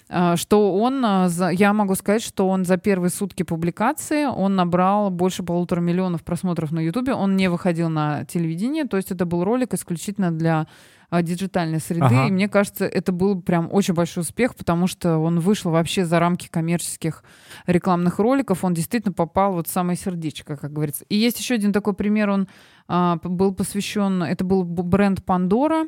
а, что он, а, я могу сказать, что он за первые сутки публикации, он набрал больше полутора миллионов просмотров на Ютубе, он не выходил на телевидение, то есть это был ролик исключительно для а, диджитальной среды. Ага. И мне кажется, это был прям очень большой успех, потому что он вышел вообще за рамки коммерческих рекламных роликов. Он действительно попал вот в самое сердечко, как говорится. И есть еще один такой пример. Он был посвящен, это был бренд Pandora,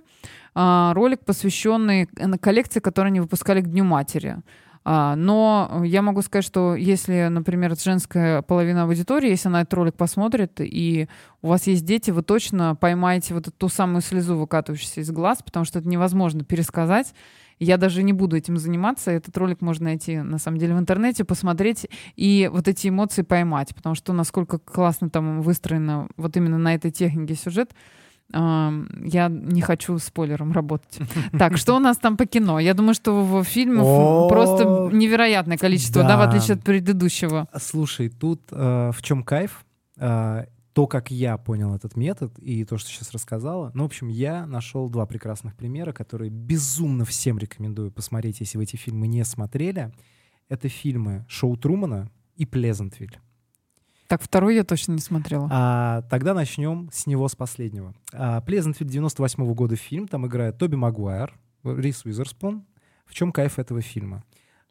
а, ролик, посвященный коллекции, которую они выпускали к Дню матери. А, но я могу сказать, что если, например, женская половина аудитории, если она этот ролик посмотрит, и у вас есть дети, вы точно поймаете вот эту ту самую слезу, выкатывающуюся из глаз, потому что это невозможно пересказать. Я даже не буду этим заниматься. Этот ролик можно найти, на самом деле, в интернете, посмотреть и вот эти эмоции поймать, потому что насколько классно там выстроено вот именно на этой технике сюжет, я не хочу спойлером работать. Так, что у нас там по кино? Я думаю, что в фильме просто невероятное количество, да, в отличие от предыдущего. Слушай, тут э, в чем кайф? То, как я понял этот метод и то, что сейчас рассказала. Ну, в общем, я нашел два прекрасных примера, которые безумно всем рекомендую посмотреть, если вы эти фильмы не смотрели. Это фильмы «Шоу Трумана» и «Плезантвиль». Так, второй я точно не смотрела. А, тогда начнем с него, с последнего. А, Плезантвиль 98 -го года фильм, там играет Тоби Магуайр, Рис Уизерспун. В чем кайф этого фильма?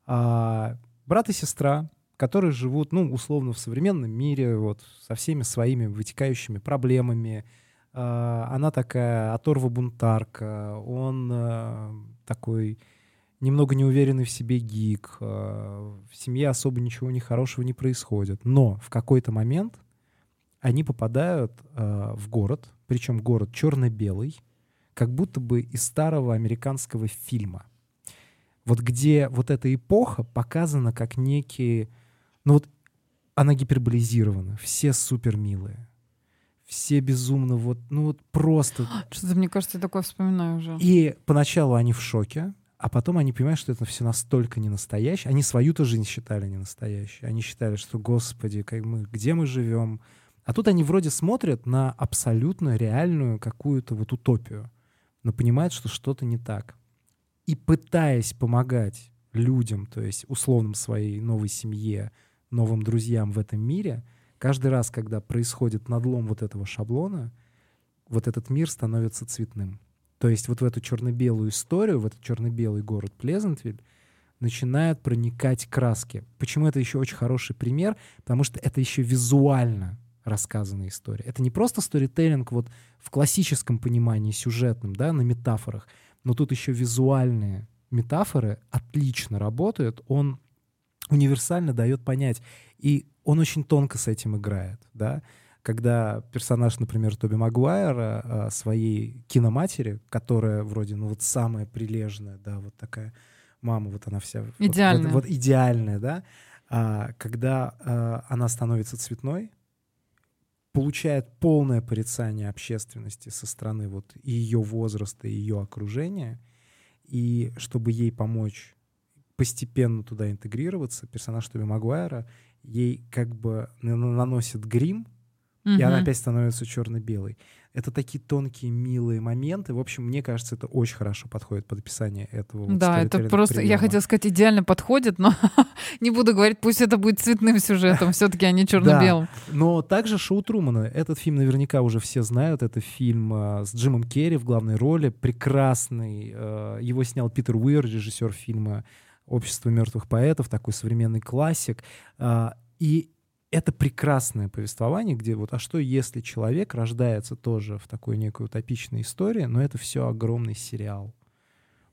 А, брат и сестра, которые живут, ну, условно, в современном мире, вот, со всеми своими вытекающими проблемами. А, она такая оторва-бунтарка, он а, такой немного неуверенный в себе гик, э, в семье особо ничего нехорошего не происходит. Но в какой-то момент они попадают э, в город, причем город черно-белый, как будто бы из старого американского фильма. Вот где вот эта эпоха показана как некие... Ну вот она гиперболизирована, все супер милые. Все безумно вот, ну вот просто... Что-то, мне кажется, я такое вспоминаю уже. И поначалу они в шоке, а потом они понимают, что это все настолько не настоящее. Они свою-то жизнь считали не настоящей. Они считали, что, господи, как мы, где мы живем. А тут они вроде смотрят на абсолютно реальную какую-то вот утопию, но понимают, что что-то не так. И пытаясь помогать людям, то есть условным своей новой семье, новым друзьям в этом мире, каждый раз, когда происходит надлом вот этого шаблона, вот этот мир становится цветным. То есть вот в эту черно-белую историю, в этот черно-белый город Плезентвиль начинают проникать краски. Почему это еще очень хороший пример? Потому что это еще визуально рассказанная история. Это не просто сторителлинг вот в классическом понимании, сюжетном, да, на метафорах, но тут еще визуальные метафоры отлично работают. Он универсально дает понять. И он очень тонко с этим играет, да когда персонаж, например, Тоби Магуайра а, своей киноматери, которая вроде, ну вот самая прилежная, да, вот такая мама, вот она вся... Идеальная. Вот, вот идеальная, да, а, когда а, она становится цветной, получает полное порицание общественности со стороны вот ее возраста, и ее окружения, и чтобы ей помочь постепенно туда интегрироваться, персонаж Тоби Магуайра ей как бы наносит грим, Угу. И она опять становится черно-белой. Это такие тонкие, милые моменты. В общем, мне кажется, это очень хорошо подходит под описание этого. Вот да, это просто, приема. я хотела сказать, идеально подходит, но не буду говорить, пусть это будет цветным сюжетом, все-таки, а не черно-белым. Да, но также «Шоу Трумана». Этот фильм наверняка уже все знают. Это фильм э, с Джимом Керри в главной роли. Прекрасный. Э, его снял Питер Уир, режиссер фильма «Общество мертвых поэтов», такой современный классик. Э, и это прекрасное повествование, где вот, а что если человек рождается тоже в такой некой утопичной истории, но это все огромный сериал.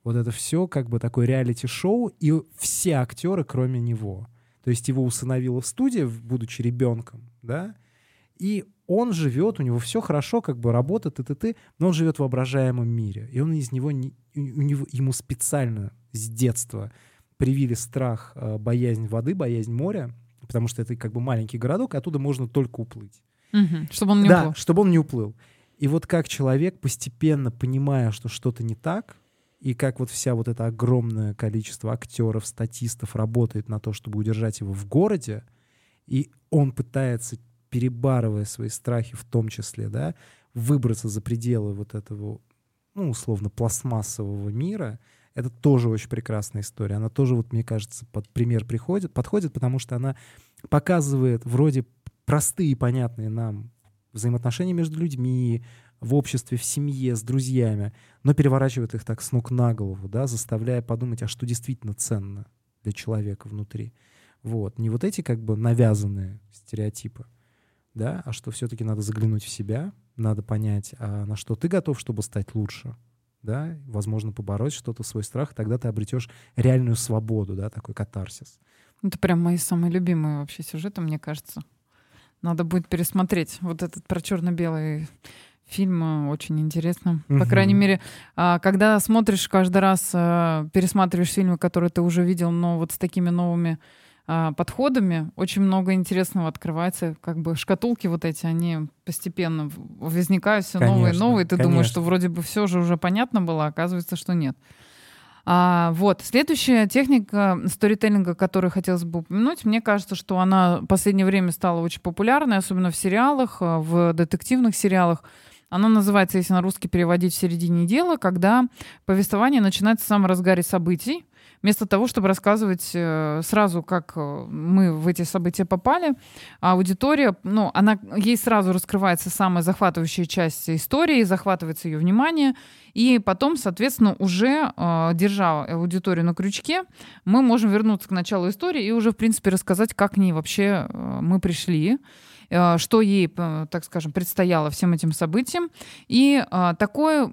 Вот это все как бы такое реалити-шоу, и все актеры, кроме него. То есть его усыновила в студии, будучи ребенком, да, и он живет, у него все хорошо, как бы работа, ты, ты, ты, но он живет в воображаемом мире, и он из него, не, у него, ему специально с детства привили страх, э, боязнь воды, боязнь моря, потому что это как бы маленький городок, и оттуда можно только уплыть. Угу, чтобы он не да, уплыл. чтобы он не уплыл. И вот как человек, постепенно понимая, что что-то не так, и как вот вся вот это огромное количество актеров, статистов работает на то, чтобы удержать его в городе, и он пытается, перебарывая свои страхи в том числе, да, выбраться за пределы вот этого, ну, условно, пластмассового мира — это тоже очень прекрасная история. Она тоже, вот, мне кажется, под пример приходит, подходит, потому что она показывает вроде простые, понятные нам взаимоотношения между людьми, в обществе, в семье, с друзьями, но переворачивает их так с ног на голову, да, заставляя подумать, а что действительно ценно для человека внутри. Вот. Не вот эти как бы навязанные стереотипы, да, а что все-таки надо заглянуть в себя, надо понять, а на что ты готов, чтобы стать лучше, да, возможно, побороть что-то, свой страх, тогда ты обретешь реальную свободу, да, такой катарсис. Это прям мои самые любимые вообще сюжеты, мне кажется. Надо будет пересмотреть вот этот про черно-белый фильм э, очень интересно. Угу. По крайней мере, а, когда смотришь каждый раз, э, пересматриваешь фильмы, которые ты уже видел, но вот с такими новыми подходами, очень много интересного открывается. Как бы шкатулки вот эти, они постепенно возникают все конечно, новые и новые. Ты конечно. думаешь, что вроде бы все же уже понятно было, а оказывается, что нет. А, вот. Следующая техника сторителлинга, которую хотелось бы упомянуть, мне кажется, что она в последнее время стала очень популярной, особенно в сериалах, э, в детективных сериалах. Она называется, если на русский переводить, в середине дела, когда повествование начинается в самом разгаре событий, вместо того, чтобы рассказывать э, сразу, как э, мы в эти события попали, аудитория, ну, она, ей сразу раскрывается самая захватывающая часть истории, захватывается ее внимание, и потом, соответственно, уже э, держа аудиторию на крючке, мы можем вернуться к началу истории и уже, в принципе, рассказать, как к ней вообще мы пришли. Э, что ей, э, так скажем, предстояло всем этим событиям. И э, такой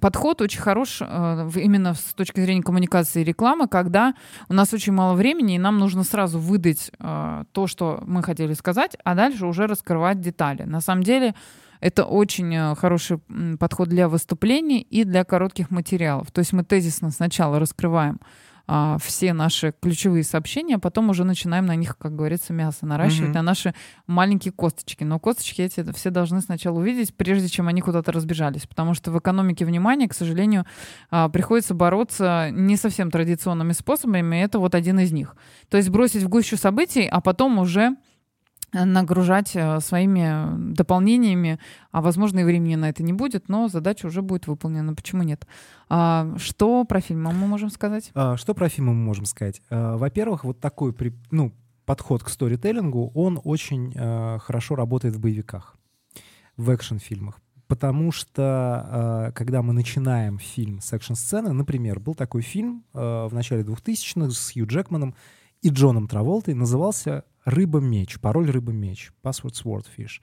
подход очень хорош именно с точки зрения коммуникации и рекламы, когда у нас очень мало времени, и нам нужно сразу выдать то, что мы хотели сказать, а дальше уже раскрывать детали. На самом деле, это очень хороший подход для выступлений и для коротких материалов. То есть мы тезисно сначала раскрываем а, все наши ключевые сообщения, а потом уже начинаем на них, как говорится, мясо наращивать, mm-hmm. на наши маленькие косточки. Но косточки эти все должны сначала увидеть, прежде чем они куда-то разбежались. Потому что в экономике внимания, к сожалению, а, приходится бороться не совсем традиционными способами, и это вот один из них. То есть бросить в гущу событий, а потом уже нагружать э, своими дополнениями, а возможно и времени на это не будет, но задача уже будет выполнена. Почему нет? А, что про фильм мы можем сказать? А, что про фильм мы можем сказать? А, во-первых, вот такой ну, подход к сторителлингу, он очень хорошо работает в боевиках, в экшн-фильмах. Потому что, когда мы начинаем фильм с экшн-сцены, например, был такой фильм в начале 2000-х с Хью Джекманом и Джоном Траволтой, назывался «Рыба-меч», пароль «Рыба-меч», password swordfish.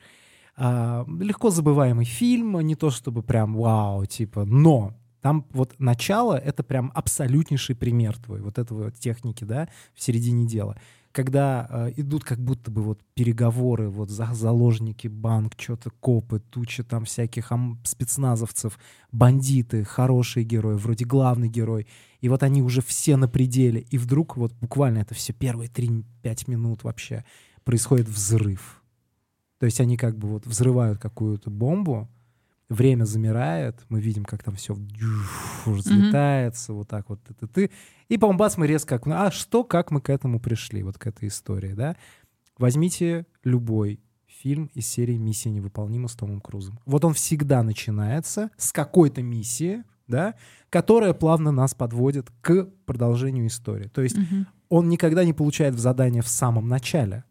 А, легко забываемый фильм, не то чтобы прям вау, типа, но там вот начало — это прям абсолютнейший пример твой, вот этого вот техники, да, в середине дела. Когда э, идут как будто бы вот переговоры, вот за заложники, банк, что-то копы, туча там всяких ам, спецназовцев, бандиты, хорошие герои, вроде главный герой. И вот они уже все на пределе. И вдруг вот буквально это все первые 3-5 минут вообще происходит взрыв. То есть они как бы вот взрывают какую-то бомбу, время замирает, мы видим, как там все разлетается, mm-hmm. вот так вот, ты, ты, и по бац, мы резко, а что, как мы к этому пришли, вот к этой истории, да? Возьмите любой фильм из серии «Миссия невыполнима» с Томом Крузом. Вот он всегда начинается с какой-то миссии, да, которая плавно нас подводит к продолжению истории. То есть mm-hmm. он никогда не получает в задание в самом начале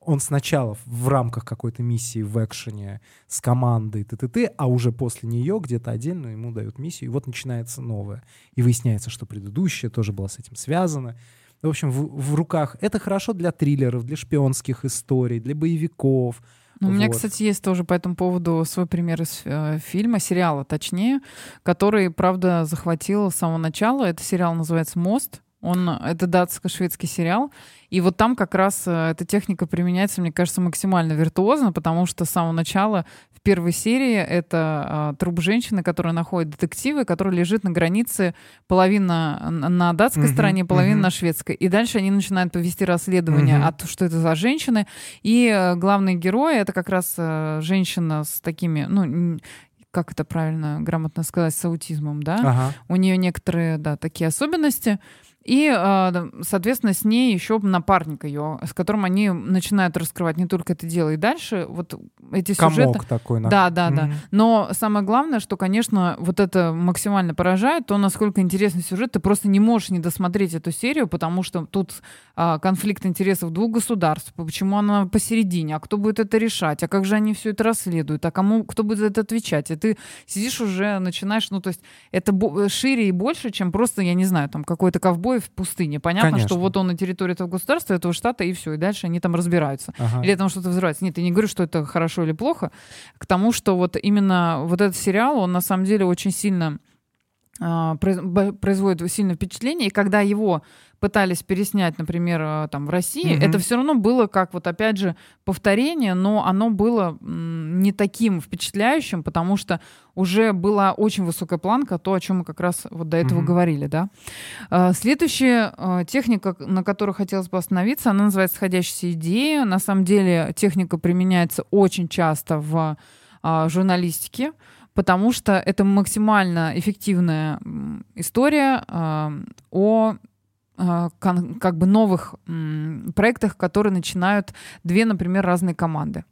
он сначала в рамках какой-то миссии в экшене с командой т-т-т, а уже после нее где-то отдельно ему дают миссию, и вот начинается новое. И выясняется, что предыдущая тоже была с этим связана. В общем, в, в руках это хорошо для триллеров, для шпионских историй, для боевиков. Ну, вот. У меня, кстати, есть тоже по этому поводу свой пример из э, фильма, сериала точнее, который, правда, захватил с самого начала. Это сериал называется «Мост». Он, это датско-шведский сериал. И вот там как раз э, эта техника применяется, мне кажется, максимально виртуозно, потому что с самого начала в первой серии это э, труп женщины, которая находит детективы, который лежит на границе половина на датской uh-huh, стороне, половина uh-huh. на шведской. И дальше они начинают повести расследование, uh-huh. от что это за женщины. И э, главный герой это как раз э, женщина с такими, ну, как это правильно, грамотно сказать, с аутизмом, да? Ага. У нее некоторые, да, такие особенности. И, а, соответственно, с ней еще напарник ее, с которым они начинают раскрывать не только это дело. И дальше вот эти Комок сюжеты... такой. Да, да, mm-hmm. да. Но самое главное, что, конечно, вот это максимально поражает, то, насколько интересный сюжет. Ты просто не можешь не досмотреть эту серию, потому что тут а, конфликт интересов двух государств. Почему она посередине? А кто будет это решать? А как же они все это расследуют? А кому кто будет за это отвечать? И ты сидишь уже, начинаешь... Ну, то есть это шире и больше, чем просто, я не знаю, там какой-то ковбой ковбой в пустыне. Понятно, Конечно. что вот он на территории этого государства, этого штата, и все, и дальше они там разбираются. Ага. Или там что-то взрывается. Нет, я не говорю, что это хорошо или плохо, к тому, что вот именно вот этот сериал, он на самом деле очень сильно а, производит сильное впечатление, и когда его пытались переснять, например, а, там в России, mm-hmm. это все равно было как вот опять же повторение, но оно было не таким впечатляющим, потому что уже была очень высокая планка, то, о чем мы как раз вот до этого mm-hmm. говорили, да. А, следующая техника, на которой хотелось бы остановиться, она называется «сходящаяся идея». На самом деле техника применяется очень часто в журналистике потому что это максимально эффективная история э, о э, как бы новых проектах, которые начинают две, например, разные команды.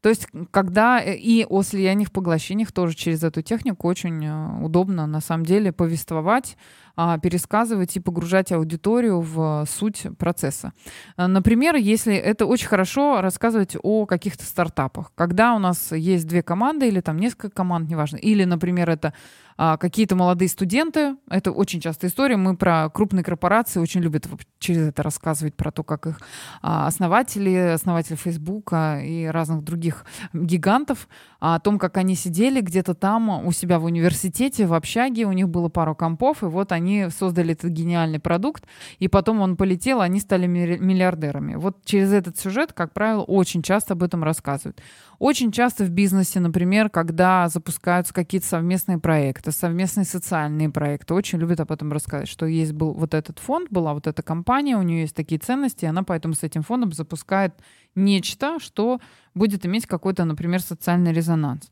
То есть, когда э, и о слияниях, поглощениях тоже через эту технику очень э, удобно, на самом деле, повествовать, а, пересказывать и погружать аудиторию в суть процесса. Э, например, если это очень хорошо рассказывать о каких-то стартапах. Когда у нас есть две команды или там несколько команд, неважно. Или, например, это а, какие-то молодые студенты. Это очень частая история. Мы про крупные корпорации очень любят через это рассказывать, про то, как их а, основатели, основатели Фейсбука и разных других гигантов, о том, как они сидели где-то там у себя в университете, в общаге, у них было пару компов, и вот они создали этот гениальный продукт, и потом он полетел, они стали миллиардерами. Вот через этот сюжет, как правило, очень часто об этом рассказывают. Очень часто в бизнесе, например, когда запускаются какие-то совместные проекты, совместные социальные проекты, очень любят об этом рассказать, что есть был вот этот фонд, была вот эта компания, у нее есть такие ценности, и она поэтому с этим фондом запускает нечто, что будет иметь какой-то, например, социальный резонанс.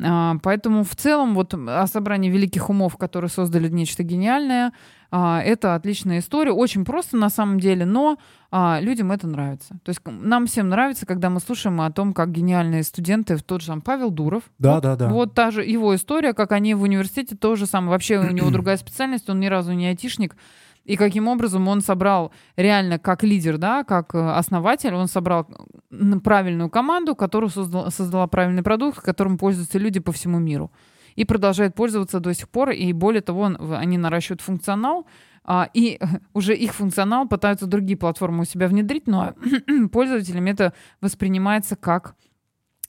А, поэтому в целом вот о собрании великих умов, которые создали нечто гениальное, а, это отличная история. Очень просто на самом деле, но а, людям это нравится. То есть нам всем нравится, когда мы слушаем о том, как гениальные студенты, тот же там Павел Дуров. Да, вот, да, да. Вот та же его история, как они в университете, то же самое. Вообще у него другая специальность, он ни разу не айтишник. И каким образом он собрал реально как лидер, да, как э, основатель, он собрал правильную команду, которая создала, создала правильный продукт, которым пользуются люди по всему миру и продолжают пользоваться до сих пор. И более того, они наращивают функционал, а, и уже их функционал пытаются другие платформы у себя внедрить, но пользователям это воспринимается как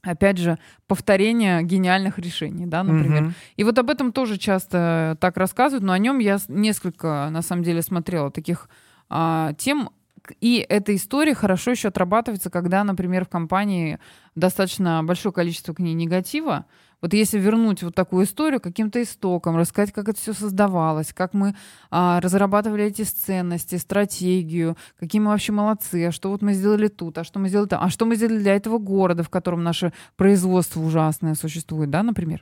опять же, повторение гениальных решений, да, например. Mm-hmm. И вот об этом тоже часто так рассказывают, но о нем я несколько, на самом деле, смотрела таких а, тем, и эта история хорошо еще отрабатывается, когда, например, в компании достаточно большое количество к ней негатива. Вот если вернуть вот такую историю каким-то истоком, рассказать, как это все создавалось, как мы а, разрабатывали эти ценности, стратегию, какие мы вообще молодцы, а что вот мы сделали тут, а что мы сделали там, а что мы сделали для этого города, в котором наше производство ужасное существует, да, например.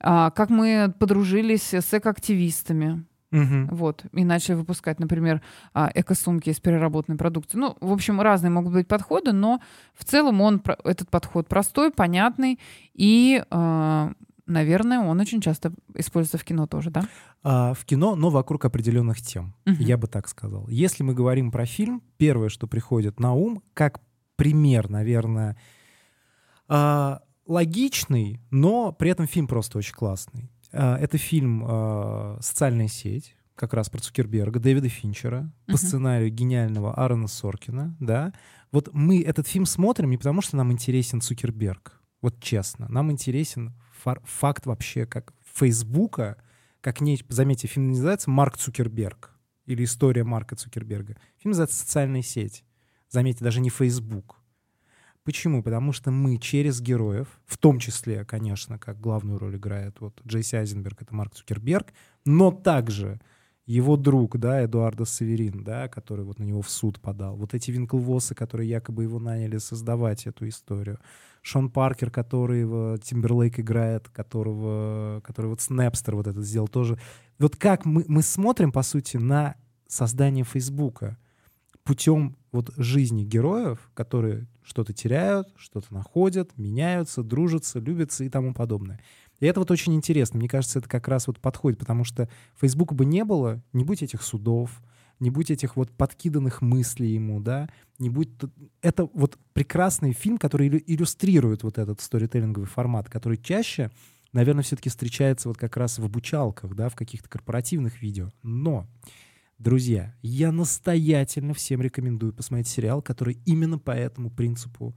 А, как мы подружились с экоактивистами, Угу. Вот. И начали выпускать, например, а, эко-сумки из переработанной продукции. Ну, в общем, разные могут быть подходы, но в целом он, этот подход простой, понятный и, а, наверное, он очень часто используется в кино тоже, да? А, в кино, но вокруг определенных тем, угу. я бы так сказал. Если мы говорим про фильм, первое, что приходит на ум, как пример, наверное, логичный, но при этом фильм просто очень классный. А, это фильм а, «Социальная сеть», как раз про Цукерберга, Дэвида Финчера, uh-huh. по сценарию гениального Аарона Соркина, да. Вот мы этот фильм смотрим не потому, что нам интересен Цукерберг, вот честно. Нам интересен фар- факт вообще, как Фейсбука, как не, заметьте, фильм не называется «Марк Цукерберг» или «История Марка Цукерберга». Фильм называется «Социальная сеть». Заметьте, даже не Facebook. Почему? Потому что мы через героев, в том числе, конечно, как главную роль играет вот Джейси Айзенберг, это Марк Цукерберг, но также его друг, да, Эдуардо Саверин, да, который вот на него в суд подал, вот эти Винклвосы, которые якобы его наняли создавать эту историю, Шон Паркер, который в Тимберлейк играет, которого, который вот Снэпстер вот этот сделал тоже. Вот как мы, мы смотрим, по сути, на создание Фейсбука путем вот жизни героев, которые что-то теряют, что-то находят, меняются, дружатся, любятся и тому подобное. И это вот очень интересно. Мне кажется, это как раз вот подходит, потому что Facebook бы не было, не будь этих судов, не будь этих вот подкиданных мыслей ему, да, не будь... Это вот прекрасный фильм, который иллюстрирует вот этот сторителлинговый формат, который чаще, наверное, все-таки встречается вот как раз в обучалках, да, в каких-то корпоративных видео. Но Друзья, я настоятельно всем рекомендую посмотреть сериал, который именно по этому принципу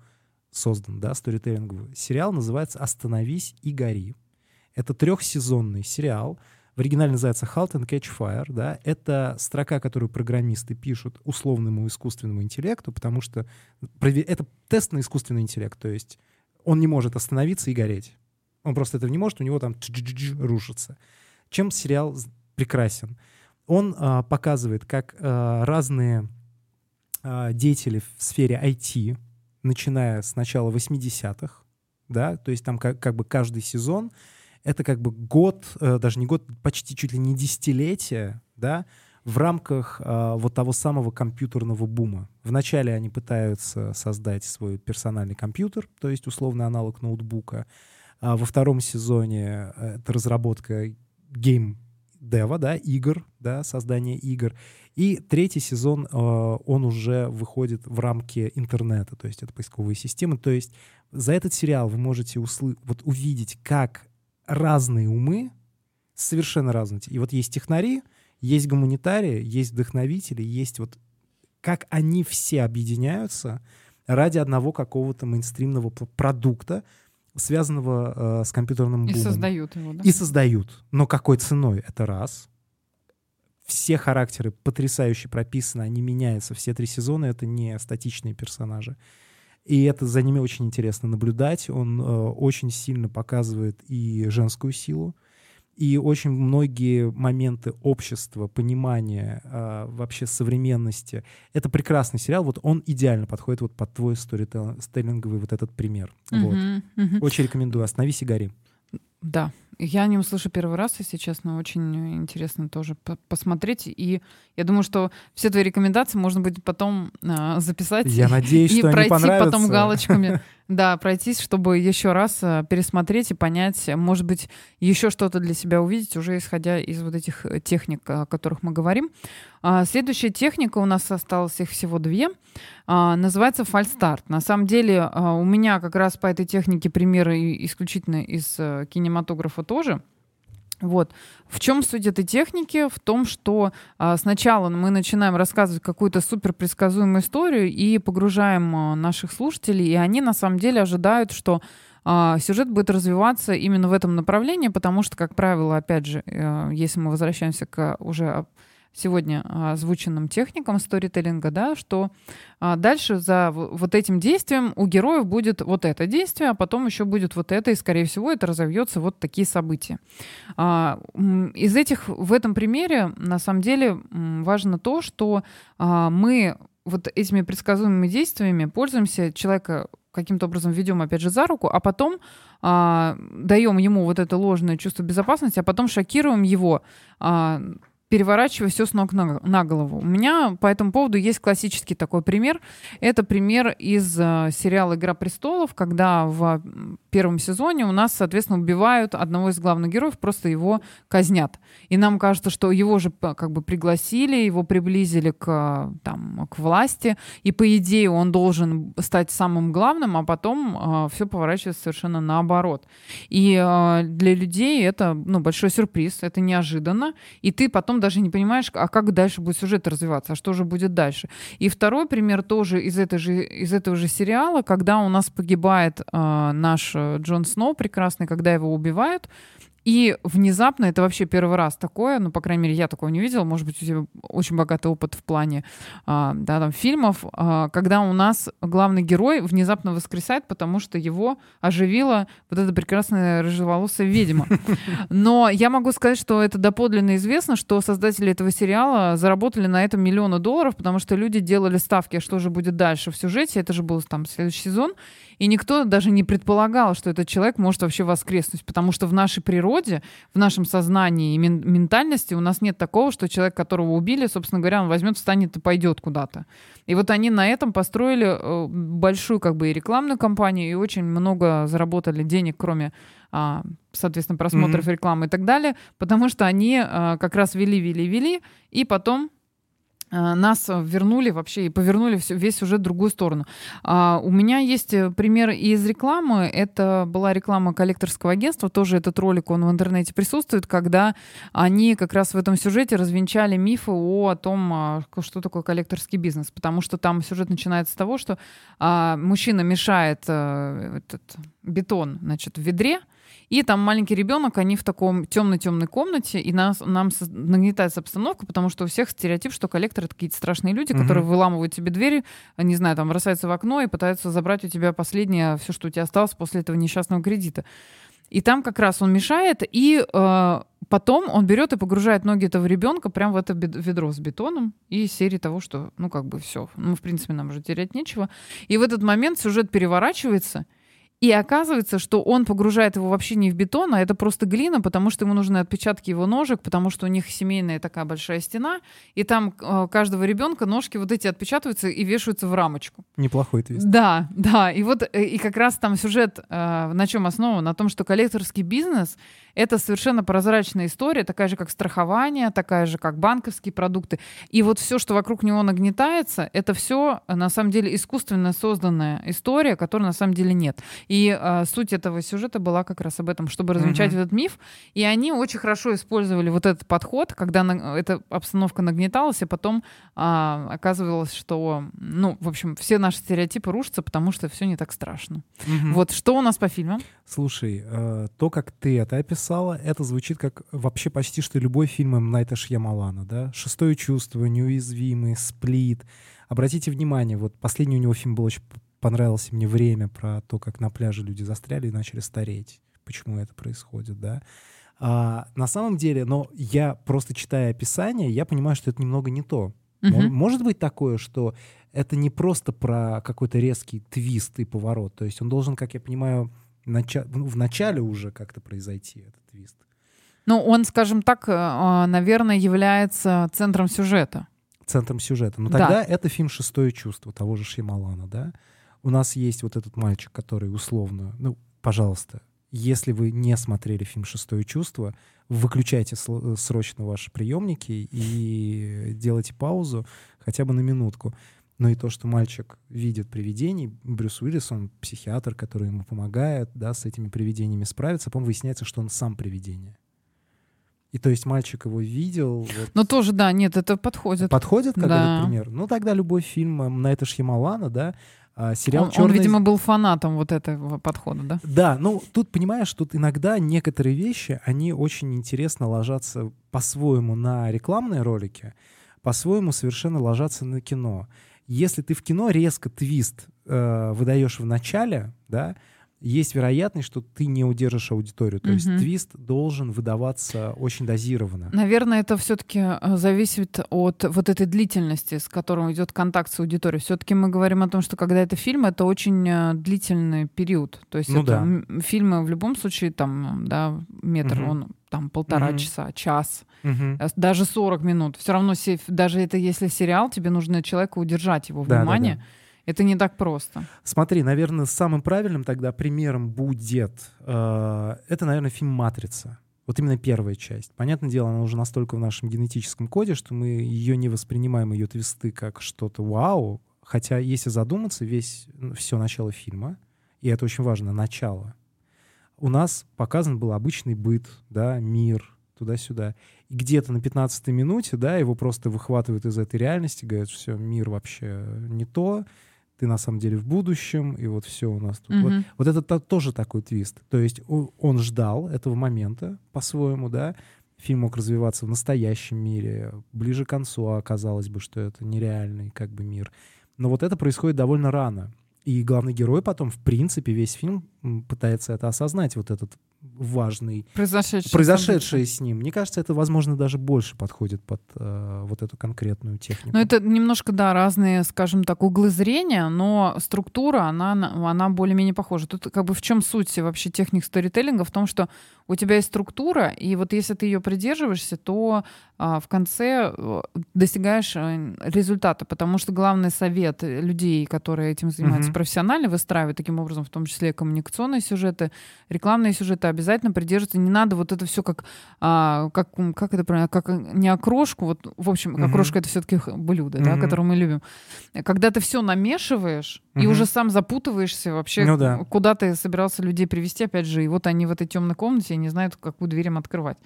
создан, да, сторителлинговый. Сериал называется «Остановись и гори». Это трехсезонный сериал. в оригинале называется Halt and Catch Fire, да, это строка, которую программисты пишут условному искусственному интеллекту, потому что это тест на искусственный интеллект, то есть он не может остановиться и гореть. Он просто этого не может, у него там рушится. Чем сериал прекрасен? Он а, показывает, как а, разные а, деятели в сфере IT, начиная с начала 80-х, да, то есть там как, как бы каждый сезон это как бы год, э, даже не год, почти чуть ли не десятилетие, да, в рамках э, вот того самого компьютерного бума. Вначале они пытаются создать свой персональный компьютер, то есть условный аналог ноутбука. А во втором сезоне э, это разработка гейм дева, да, игр, да, создание игр. И третий сезон, э, он уже выходит в рамки интернета, то есть это поисковые системы. То есть за этот сериал вы можете услы вот увидеть, как разные умы, совершенно разные. И вот есть технари, есть гуманитарии, есть вдохновители, есть вот как они все объединяются ради одного какого-то мейнстримного продукта, связанного э, с компьютерным бумом. И создают его, да? И создают. Но какой ценой? Это раз. Все характеры потрясающе прописаны, они меняются. Все три сезона — это не статичные персонажи. И это за ними очень интересно наблюдать. Он э, очень сильно показывает и женскую силу, и очень многие моменты общества, понимания э, вообще современности. Это прекрасный сериал. Вот он идеально подходит вот под твой сторителлинговый вот этот пример. Uh-huh, вот. uh-huh. Очень рекомендую. Остановись и гори. Да, я не услышу первый раз, если честно. Очень интересно тоже посмотреть. И я думаю, что все твои рекомендации можно будет потом э, записать. Я надеюсь, и что пройти они потом галочками. Да, пройтись, чтобы еще раз э, пересмотреть и понять, может быть, еще что-то для себя увидеть, уже исходя из вот этих э, техник, о которых мы говорим. А, следующая техника, у нас осталось их всего две, а, называется фальстарт. На самом деле а, у меня как раз по этой технике примеры исключительно из э, кинематографа тоже. Вот. В чем суть этой техники? В том, что а, сначала мы начинаем рассказывать какую-то супер предсказуемую историю и погружаем а, наших слушателей, и они на самом деле ожидают, что а, сюжет будет развиваться именно в этом направлении, потому что, как правило, опять же, а, если мы возвращаемся к уже сегодня а, озвученным техникам сторителлинга, да, что а, дальше за вот этим действием у героев будет вот это действие, а потом еще будет вот это, и, скорее всего, это разовьется вот такие события. А, из этих, в этом примере, на самом деле, важно то, что мы вот этими предсказуемыми действиями пользуемся человека каким-то образом ведем, опять же, за руку, а потом а, даем ему вот это ложное чувство безопасности, а потом шокируем его а, переворачивая все с ног на, голову. У меня по этому поводу есть классический такой пример. Это пример из э, сериала «Игра престолов», когда в первом сезоне у нас, соответственно, убивают одного из главных героев, просто его казнят. И нам кажется, что его же как бы пригласили, его приблизили к, там, к власти, и по идее он должен стать самым главным, а потом э, все поворачивается совершенно наоборот. И э, для людей это ну, большой сюрприз, это неожиданно, и ты потом даже не понимаешь, а как дальше будет сюжет развиваться, а что же будет дальше. И второй пример тоже из, этой же, из этого же сериала, когда у нас погибает э, наш э, Джон Сноу прекрасный, когда его убивают, и внезапно, это вообще первый раз такое, ну, по крайней мере, я такого не видела, может быть, у тебя очень богатый опыт в плане а, да, там, фильмов, а, когда у нас главный герой внезапно воскресает, потому что его оживила вот эта прекрасная рыжеволосая ведьма. Но я могу сказать, что это доподлинно известно, что создатели этого сериала заработали на этом миллионы долларов, потому что люди делали ставки, а что же будет дальше в сюжете, это же был там следующий сезон, и никто даже не предполагал, что этот человек может вообще воскреснуть, потому что в нашей природе, в нашем сознании и ментальности у нас нет такого, что человек, которого убили, собственно говоря, он возьмет, встанет и пойдет куда-то. И вот они на этом построили э, большую как бы и рекламную кампанию, и очень много заработали денег, кроме а, соответственно, просмотров mm-hmm. рекламы и так далее, потому что они а, как раз вели, вели, вели, и потом Э, нас вернули вообще и повернули все, весь уже в другую сторону. А, у меня есть э, пример из рекламы. Это была реклама коллекторского агентства. Тоже этот ролик, он в интернете присутствует, когда они как раз в этом сюжете развенчали мифы о том, а, что такое коллекторский бизнес. Потому что там сюжет начинается с того, что а, мужчина мешает а, этот бетон значит, в ведре, И там маленький ребенок, они в таком темной-темной комнате, и нас, нам нагнетается обстановка, потому что у всех стереотип, что коллекторы это какие-то страшные люди, угу. которые выламывают тебе двери, не знаю, там бросаются в окно и пытаются забрать у тебя последнее, все, что у тебя осталось после этого несчастного кредита. И там как раз он мешает, и э, потом он берет и погружает ноги этого ребенка прямо в это ведро с бетоном и серии того, что, ну, как бы все. Ну, в принципе, нам уже терять нечего. И в этот момент сюжет переворачивается, и оказывается, что он погружает его вообще не в бетон, а это просто глина, потому что ему нужны отпечатки его ножек, потому что у них семейная такая большая стена, и там э, каждого ребенка ножки вот эти отпечатываются и вешаются в рамочку. Неплохой твист. Да, да. И вот э, и как раз там сюжет э, на чем основан? На том, что коллекторский бизнес это совершенно прозрачная история, такая же, как страхование, такая же, как банковские продукты. И вот все, что вокруг него нагнетается, это все на самом деле искусственно созданная история, которой на самом деле нет. И э, суть этого сюжета была как раз об этом, чтобы развенчать mm-hmm. этот миф. И они очень хорошо использовали вот этот подход, когда на, эта обстановка нагнеталась, и потом э, оказывалось, что, ну, в общем, все наши стереотипы рушатся, потому что все не так страшно. Mm-hmm. Вот что у нас по фильмам? Слушай, э, то, как ты это описала, это звучит как вообще почти что любой фильм М. Найта Шьямалана, да? «Шестое чувство», «Неуязвимый», «Сплит». Обратите внимание, вот последний у него фильм был очень понравился мне время про то, как на пляже люди застряли и начали стареть. Почему это происходит, да? А, на самом деле, но я просто читая описание, я понимаю, что это немного не то. Uh-huh. Может быть такое, что это не просто про какой-то резкий твист и поворот. То есть он должен, как я понимаю, нача- ну, в начале уже как-то произойти, этот твист. Ну, он, скажем так, э, а, наверное, является центром сюжета. Центром сюжета. Но тогда да. это фильм «Шестое чувство» того же Шьямалана, да? У нас есть вот этот мальчик, который условно... Ну, пожалуйста, если вы не смотрели фильм «Шестое чувство», выключайте срочно ваши приемники и делайте паузу хотя бы на минутку но и то, что мальчик видит привидений. Брюс Уиллис, он психиатр, который ему помогает, да, с этими привидениями справиться. Потом выясняется, что он сам привидение. И то есть мальчик его видел. Вот. Ну тоже, да, нет, это подходит. Подходит, как да. этот пример? Ну тогда любой фильм на это Шьямалана, да, а, сериал он, «Черный...» он, видимо, был фанатом вот этого подхода, да? Да, ну тут, понимаешь, тут иногда некоторые вещи, они очень интересно ложатся по-своему на рекламные ролики, по-своему совершенно ложатся на кино если ты в кино резко твист э, выдаешь в начале, да, есть вероятность, что ты не удержишь аудиторию. То угу. есть твист должен выдаваться очень дозированно. Наверное, это все-таки э, зависит от вот этой длительности, с которой идет контакт с аудиторией. Все-таки мы говорим о том, что когда это фильм, это очень э, длительный период. То есть ну, это да. фильмы в любом случае там, да, метр, угу. он там полтора угу. часа, час, угу. даже 40 минут. Все равно, даже это если сериал, тебе нужно человека удержать его внимание. Да, да, да. Это не так просто. Смотри, наверное, самым правильным тогда примером будет... Э, это, наверное, фильм «Матрица». Вот именно первая часть. Понятное дело, она уже настолько в нашем генетическом коде, что мы ее не воспринимаем, ее твисты, как что-то вау. Хотя, если задуматься, весь, все начало фильма, и это очень важно, начало, у нас показан был обычный быт, да, мир, туда-сюда. И где-то на 15 минуте, да, его просто выхватывают из этой реальности, говорят, все, мир вообще не то, ты на самом деле в будущем, и вот все у нас тут. Mm-hmm. Вот, вот это то, тоже такой твист. То есть он, он ждал этого момента по-своему, да. Фильм мог развиваться в настоящем мире, ближе к концу а оказалось бы, что это нереальный как бы мир. Но вот это происходит довольно рано. И главный герой потом, в принципе, весь фильм пытается это осознать, вот этот важный, произошедшее, произошедшее с ним. Мне кажется, это, возможно, даже больше подходит под э, вот эту конкретную технику. Ну, это немножко, да, разные, скажем так, углы зрения, но структура, она, она более-менее похожа. Тут как бы в чем суть вообще техник сторителлинга? В том, что у тебя есть структура, и вот если ты ее придерживаешься, то а, в конце э, достигаешь э, результата, потому что главный совет людей, которые этим занимаются mm-hmm. профессионально, выстраивают таким образом, в том числе коммуникационные сюжеты, рекламные сюжеты, обязательно придерживаться. Не надо вот это все как, а, как, как это правильно, как не окрошку, вот, в общем, mm-hmm. окрошка это все-таки блюдо, mm-hmm. да, которое мы любим. Когда ты все намешиваешь, mm-hmm. и уже сам запутываешься вообще, ну, да. куда ты собирался людей привести, опять же, и вот они в этой темной комнате не знают, какую дверь им открывать.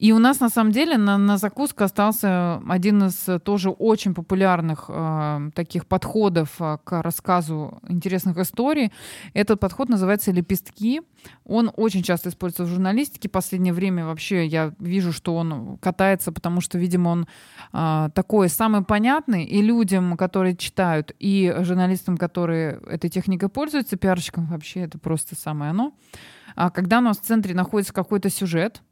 И у нас, на самом деле, на, на закуску остался один из тоже очень популярных э, таких подходов э, к рассказу интересных историй. Этот подход называется «Лепестки». Он очень часто используется в журналистике. Последнее время вообще я вижу, что он катается, потому что, видимо, он а, такой самый понятный и людям, которые читают, и журналистам, которые этой техникой пользуются, пиарщикам вообще это просто самое оно. А когда у нас в центре находится какой-то сюжет,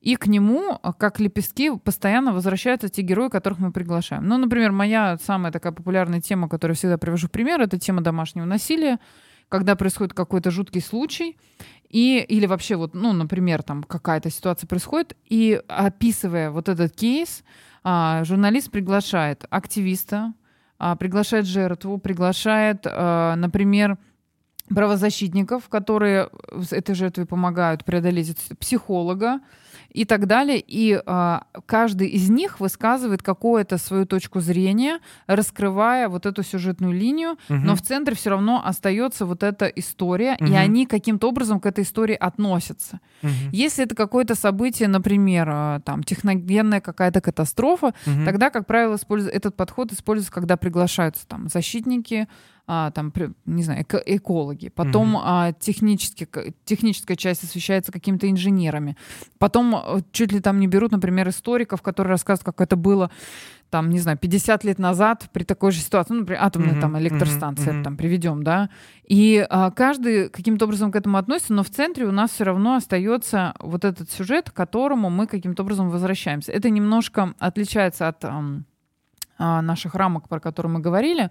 и к нему, как лепестки, постоянно возвращаются те герои, которых мы приглашаем. Ну, например, моя самая такая популярная тема, которую всегда привожу в пример, это тема домашнего насилия, когда происходит какой-то жуткий случай, и, или вообще вот, ну, например, там какая-то ситуация происходит, и описывая вот этот кейс, а, журналист приглашает активиста, а, приглашает жертву, приглашает, а, например, правозащитников, которые этой жертве помогают преодолеть психолога и так далее. И э, каждый из них высказывает какую-то свою точку зрения, раскрывая вот эту сюжетную линию, угу. но в центре все равно остается вот эта история, угу. и они каким-то образом к этой истории относятся. Угу. Если это какое-то событие, например, э, там техногенная какая-то катастрофа, угу. тогда, как правило, этот подход используется, когда приглашаются там защитники, а, там, не знаю, эко экологи, потом mm-hmm. а, технически, техническая часть освещается какими-то инженерами, потом э, чуть ли там не берут, например, историков, которые рассказывают, как это было там, не знаю, 50 лет назад при такой же ситуации, ну, например, атомная mm-hmm. там электростанция, mm-hmm. там, приведем, да, и а, каждый каким-то образом к этому относится, но в центре у нас все равно остается вот этот сюжет, к которому мы каким-то образом возвращаемся. Это немножко отличается от... А, наших рамок, про которые мы говорили,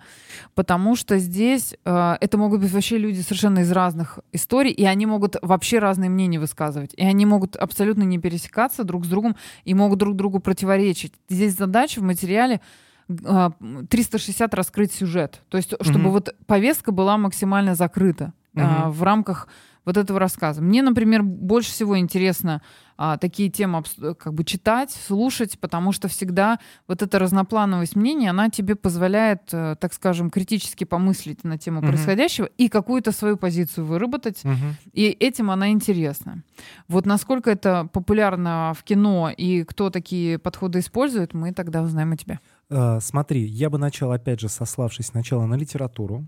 потому что здесь э, это могут быть вообще люди совершенно из разных историй, и они могут вообще разные мнения высказывать, и они могут абсолютно не пересекаться друг с другом и могут друг другу противоречить. Здесь задача в материале 360 раскрыть сюжет, то есть чтобы mm-hmm. вот повестка была максимально закрыта mm-hmm. э, в рамках вот этого рассказа. Мне, например, больше всего интересно а, такие темы как бы читать, слушать, потому что всегда вот эта разноплановость мнений, она тебе позволяет, э, так скажем, критически помыслить на тему uh-huh. происходящего и какую-то свою позицию выработать. Uh-huh. И этим она интересна. Вот насколько это популярно в кино и кто такие подходы использует, мы тогда узнаем о тебе. Uh, смотри, я бы начал, опять же, сославшись сначала на литературу,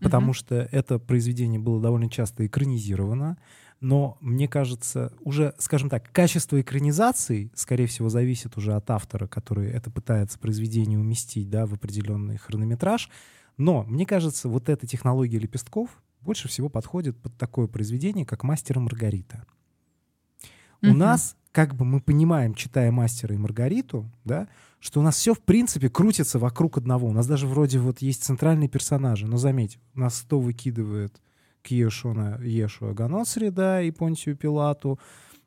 потому uh-huh. что это произведение было довольно часто экранизировано но мне кажется, уже, скажем так, качество экранизации, скорее всего, зависит уже от автора, который это пытается произведение уместить да, в определенный хронометраж. Но мне кажется, вот эта технология лепестков больше всего подходит под такое произведение, как «Мастер и Маргарита». У нас, как бы мы понимаем, читая «Мастера и Маргариту», да, что у нас все, в принципе, крутится вокруг одного. У нас даже вроде вот есть центральные персонажи. Но заметь, нас то выкидывает к Ешуна, Ешуа Ганоцри, да, и Понтию Пилату,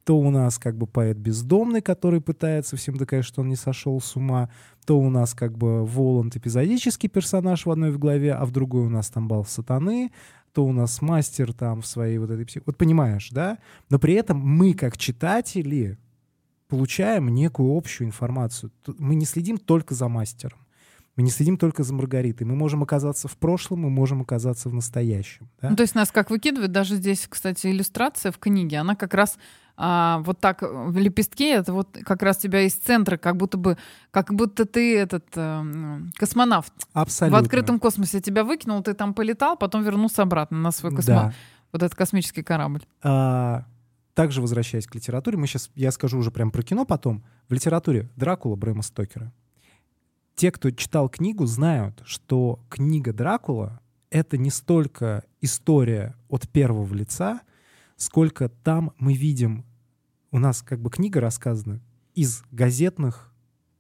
то у нас как бы поэт бездомный, который пытается всем доказать, что он не сошел с ума, то у нас как бы Воланд эпизодический персонаж в одной в главе, а в другой у нас там бал сатаны, то у нас мастер там в своей вот этой псих... Вот понимаешь, да? Но при этом мы, как читатели, получаем некую общую информацию. Мы не следим только за мастером. Мы не следим только за Маргаритой. Мы можем оказаться в прошлом, мы можем оказаться в настоящем. Да? Ну, то есть нас как выкидывают, даже здесь, кстати, иллюстрация в книге, она как раз а, вот так в лепестке, это вот как раз тебя из центра, как будто бы, как будто ты этот э, космонавт. Абсолютно. В открытом космосе тебя выкинул, ты там полетал, потом вернулся обратно на свой космо... Да. Вот этот космический корабль. А, также возвращаясь к литературе, мы сейчас, я скажу уже прям про кино потом. В литературе Дракула Брэма Стокера те, кто читал книгу, знают, что книга Дракула — это не столько история от первого лица, сколько там мы видим, у нас как бы книга рассказана из газетных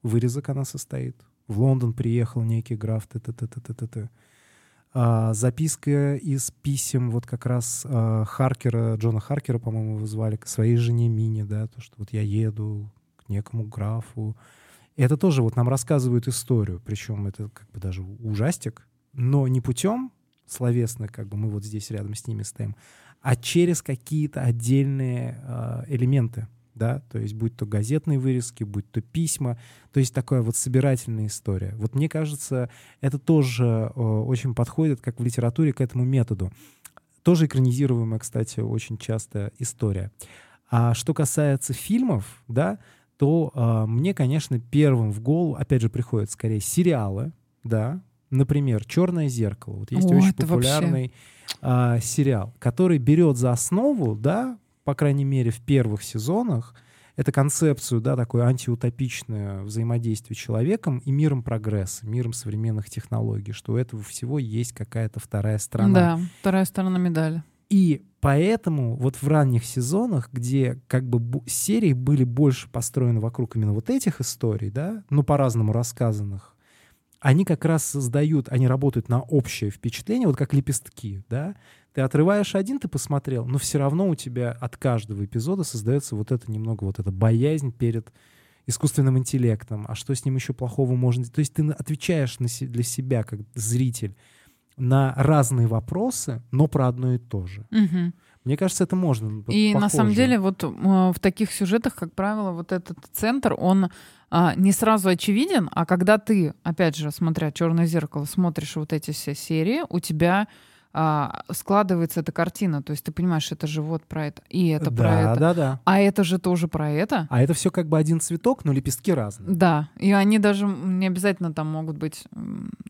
вырезок она состоит. В Лондон приехал некий граф, т -т -т -т -т -т -т. А, записка из писем вот как раз а, Харкера, Джона Харкера, по-моему, его звали, к своей жене Мине, да, то, что вот я еду к некому графу, и это тоже вот нам рассказывают историю, причем это как бы даже ужастик, но не путем словесно, как бы мы вот здесь рядом с ними стоим, а через какие-то отдельные э, элементы, да, то есть будь то газетные вырезки, будь то письма, то есть такая вот собирательная история. Вот мне кажется, это тоже э, очень подходит, как в литературе, к этому методу. Тоже экранизируемая, кстати, очень часто история. А что касается фильмов, да, то э, мне, конечно, первым в голову, опять же, приходят скорее сериалы, да, например, «Черное зеркало». Вот есть О, очень популярный э, сериал, который берет за основу, да, по крайней мере, в первых сезонах, это концепцию, да, такое антиутопичное взаимодействие человеком и миром прогресса, миром современных технологий, что у этого всего есть какая-то вторая сторона. Да, вторая сторона медали. И поэтому вот в ранних сезонах, где как бы серии были больше построены вокруг именно вот этих историй, да, ну, по-разному рассказанных, они как раз создают, они работают на общее впечатление, вот как лепестки, да, ты отрываешь один, ты посмотрел, но все равно у тебя от каждого эпизода создается вот это немного вот эта боязнь перед искусственным интеллектом. А что с ним еще плохого можно... То есть ты отвечаешь на для себя, как зритель, на разные вопросы, но про одно и то же. Угу. Мне кажется, это можно. И похоже. на самом деле вот в таких сюжетах, как правило, вот этот центр, он а, не сразу очевиден, а когда ты, опять же, смотря «Черное зеркало», смотришь вот эти все серии, у тебя а, складывается эта картина. То есть ты понимаешь, это же вот про это, и это да, про это. Да, да, А это же тоже про это. А это все как бы один цветок, но лепестки разные. Да, и они даже не обязательно там могут быть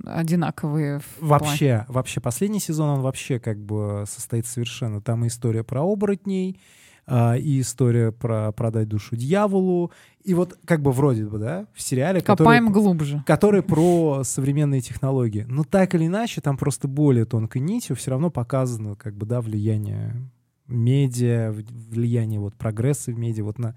одинаковые. вообще, плане. вообще последний сезон он вообще как бы состоит совершенно. Там и история про оборотней, а, и история про продать душу дьяволу, и вот как бы вроде бы, да, в сериале, Копаем который, глубже. который про современные технологии. Но так или иначе, там просто более тонкой нитью все равно показано, как бы, да, влияние медиа, влияние вот прогресса в медиа, вот на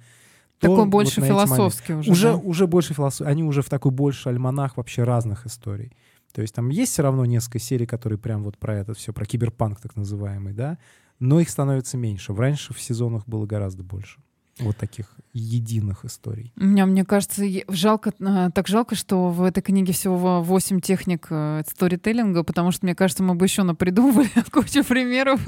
такой то, больше вот философский уже. Уже, да? уже больше философский. Они уже в такой больше альманах вообще разных историй. То есть там есть все равно несколько серий, которые прям вот про это все, про киберпанк так называемый, да, но их становится меньше. Раньше в сезонах было гораздо больше вот таких единых историй. Мне, мне кажется, жалко, а, так жалко, что в этой книге всего 8 техник э, сторителлинга, потому что, мне кажется, мы бы еще напридумывали кучу примеров.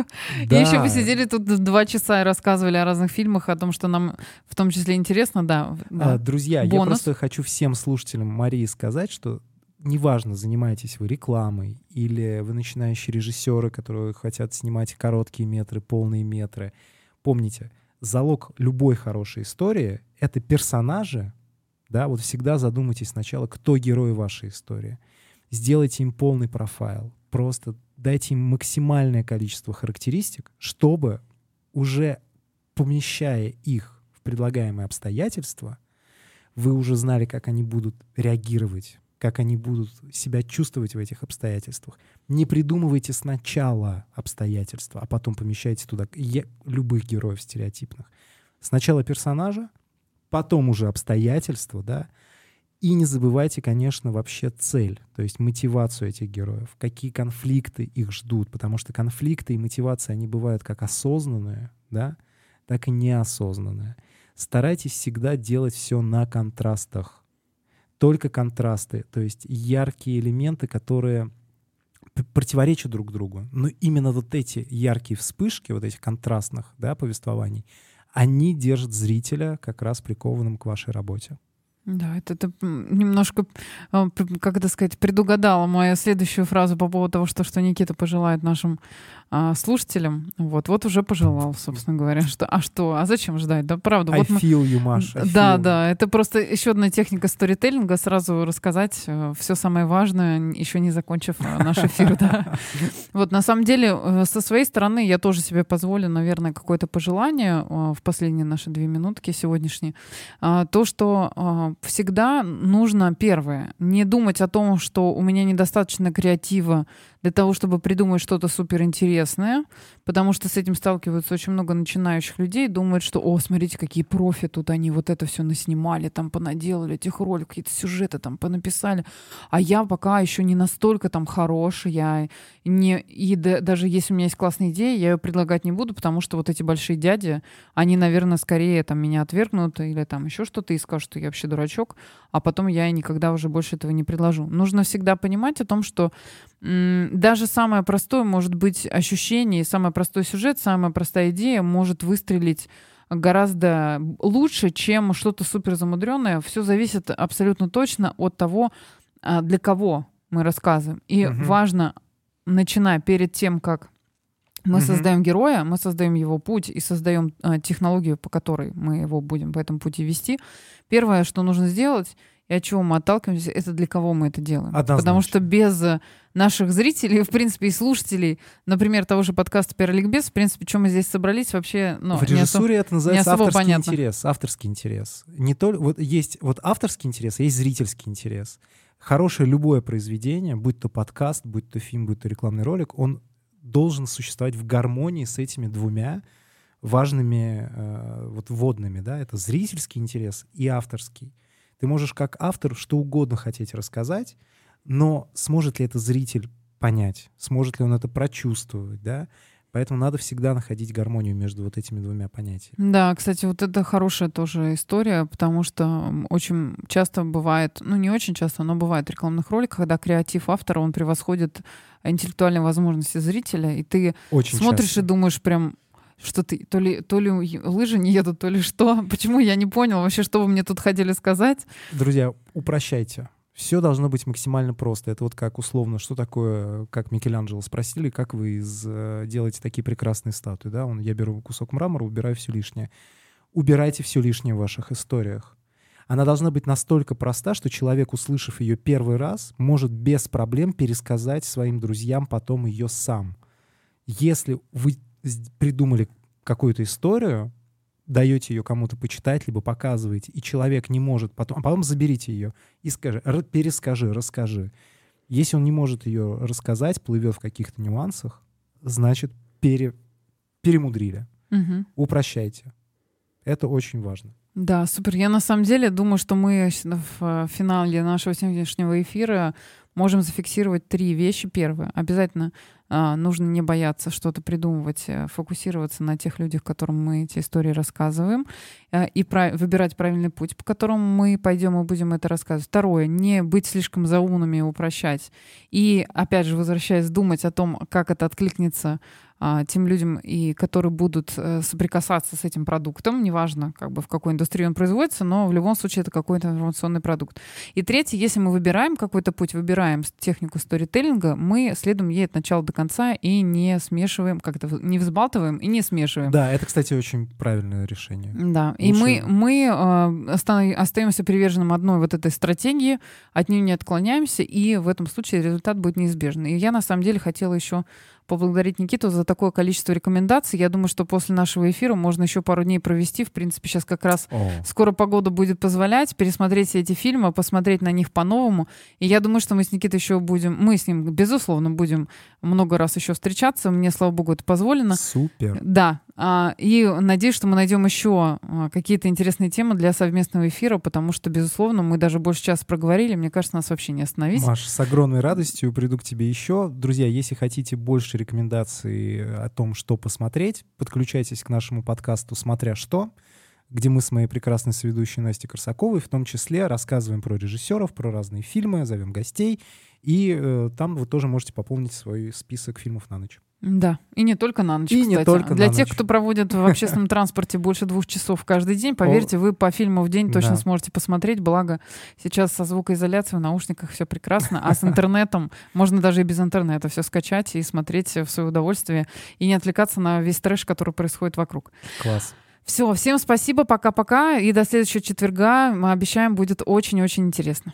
Да. И еще бы сидели тут два часа и рассказывали о разных фильмах, о том, что нам в том числе интересно, да. да. А, друзья, Бонус. я просто хочу всем слушателям Марии сказать, что неважно, занимаетесь вы рекламой или вы начинающие режиссеры, которые хотят снимать короткие метры, полные метры, помните, залог любой хорошей истории — это персонажи, да, вот всегда задумайтесь сначала, кто герой вашей истории. Сделайте им полный профайл, просто дайте им максимальное количество характеристик, чтобы уже помещая их в предлагаемые обстоятельства, вы уже знали, как они будут реагировать как они будут себя чувствовать в этих обстоятельствах. Не придумывайте сначала обстоятельства, а потом помещайте туда любых героев стереотипных. Сначала персонажа, потом уже обстоятельства, да, и не забывайте, конечно, вообще цель, то есть мотивацию этих героев, какие конфликты их ждут, потому что конфликты и мотивация, они бывают как осознанные, да, так и неосознанные. Старайтесь всегда делать все на контрастах только контрасты, то есть яркие элементы, которые противоречат друг другу. Но именно вот эти яркие вспышки, вот этих контрастных да, повествований, они держат зрителя как раз прикованным к вашей работе. Да, это, это немножко, а, как это сказать, предугадала мою следующую фразу по поводу того, что, что Никита пожелает нашим а, слушателям. Вот, вот уже пожелал, собственно говоря. Что, а что? А зачем ждать? Да, правда. I вот feel мы... you, Маша. Да, да. Это просто еще одна техника сторителлинга. Сразу рассказать э, все самое важное, еще не закончив э, наш эфир. Да. Вот, на самом деле, э, со своей стороны, я тоже себе позволю, наверное, какое-то пожелание в последние наши две минутки сегодняшние. А, то, что всегда нужно, первое, не думать о том, что у меня недостаточно креатива для того, чтобы придумать что-то суперинтересное, потому что с этим сталкиваются очень много начинающих людей, думают, что, о, смотрите, какие профи тут они вот это все наснимали, там понаделали этих роликов, какие-то сюжеты там понаписали, а я пока еще не настолько там хорош, я не, и да, даже если у меня есть классная идея, я ее предлагать не буду, потому что вот эти большие дяди, они, наверное, скорее там меня отвергнут или там еще что-то и скажут, что я вообще дурачок, а потом я никогда уже больше этого не предложу. Нужно всегда понимать о том, что даже самое простое может быть ощущение, самый простой сюжет, самая простая идея может выстрелить гораздо лучше, чем что-то супер замудренное. Все зависит абсолютно точно от того, а, для кого мы рассказываем. И угу. важно, начиная перед тем, как мы угу. создаем героя, мы создаем его путь и создаем э, технологию, по которой мы его будем по этому пути вести. Первое, что нужно сделать, и от чего мы отталкиваемся, это для кого мы это делаем. Однозначно. Потому что без э, наших зрителей, в принципе, и слушателей, например, того же подкаста «Пиар-ликбез», в принципе, чем мы здесь собрались, вообще ну, в режиссуре это называется особо авторский понятно. интерес. Авторский интерес. Не только вот есть вот авторский интерес, а есть зрительский интерес. Хорошее любое произведение, будь то подкаст, будь то фильм, будь то рекламный ролик, он должен существовать в гармонии с этими двумя важными э, вот вводными, да, это зрительский интерес и авторский. Ты можешь как автор что угодно хотеть рассказать, но сможет ли это зритель понять, сможет ли он это прочувствовать, да? Поэтому надо всегда находить гармонию между вот этими двумя понятиями. Да, кстати, вот это хорошая тоже история, потому что очень часто бывает, ну не очень часто, но бывает в рекламных роликах, когда креатив автора, он превосходит интеллектуальные возможности зрителя, и ты Очень смотришь часто. и думаешь прям, что ты то ли, то ли лыжи не едут, то ли что. Почему я не понял вообще, что вы мне тут хотели сказать? Друзья, упрощайте. Все должно быть максимально просто. Это вот как условно, что такое, как Микеланджело спросили, как вы из, э, делаете такие прекрасные статуи, да? Он, я беру кусок мрамора, убираю все лишнее. Убирайте все лишнее в ваших историях. Она должна быть настолько проста, что человек, услышав ее первый раз, может без проблем пересказать своим друзьям потом ее сам. Если вы придумали какую-то историю, даете ее кому-то почитать, либо показываете, и человек не может потом, а потом заберите ее и скажи, перескажи, расскажи. Если он не может ее рассказать, плывет в каких-то нюансах, значит, пере, перемудрили. Мгм. Упрощайте. Это очень важно. Да, супер. Я на самом деле думаю, что мы в э, финале нашего сегодняшнего эфира можем зафиксировать три вещи. Первое. Обязательно а, нужно не бояться что-то придумывать, э, фокусироваться на тех людях, которым мы эти истории рассказываем, э, и пра- выбирать правильный путь, по которому мы пойдем и будем это рассказывать. Второе. Не быть слишком заумными и упрощать. И, опять же, возвращаясь, думать о том, как это откликнется а, тем людям, и которые будут э, соприкасаться с этим продуктом, неважно, как бы в какой индустрии он производится, но в любом случае это какой-то информационный продукт. И третье, если мы выбираем какой-то путь, выбираем технику сторителлинга, мы следуем ей от начала до конца и не смешиваем, как это, не взбалтываем и не смешиваем. Да, это, кстати, очень правильное решение. Да, и Лучше- мы, мы э, оста- остаемся приверженным одной вот этой стратегии, от нее не отклоняемся, и в этом случае результат будет неизбежный. И я на самом деле хотела еще поблагодарить Никиту за такое количество рекомендаций. Я думаю, что после нашего эфира можно еще пару дней провести. В принципе, сейчас как раз О, скоро погода будет позволять пересмотреть все эти фильмы, посмотреть на них по-новому. И я думаю, что мы с Никитой еще будем, мы с ним, безусловно, будем много раз еще встречаться. Мне, слава богу, это позволено. супер. Да, и надеюсь, что мы найдем еще а, какие-то интересные темы для совместного эфира, потому что, безусловно, мы даже больше часа проговорили. Мне кажется, нас вообще не остановить. Маш, с огромной радостью приду к тебе еще. Друзья, если хотите больше рекомендаций о том, что посмотреть, подключайтесь к нашему подкасту «Смотря что», где мы с моей прекрасной соведущей Настей Корсаковой в том числе рассказываем про режиссеров, про разные фильмы, зовем гостей. И э, там вы тоже можете пополнить свой список фильмов на ночь. Да, и не только на ночь, И кстати. не только Для на тех, ночь. кто проводит в общественном транспорте больше двух часов каждый день, поверьте, вы по фильму в день точно Да. сможете посмотреть. Благо, сейчас со звукоизоляцией в наушниках все прекрасно, а с интернетом можно даже и без интернета все скачать и смотреть в свое удовольствие, и не отвлекаться на весь трэш, который происходит вокруг. Класс. Все, всем спасибо, пока-пока, и до следующего четверга, мы обещаем, будет очень-очень интересно.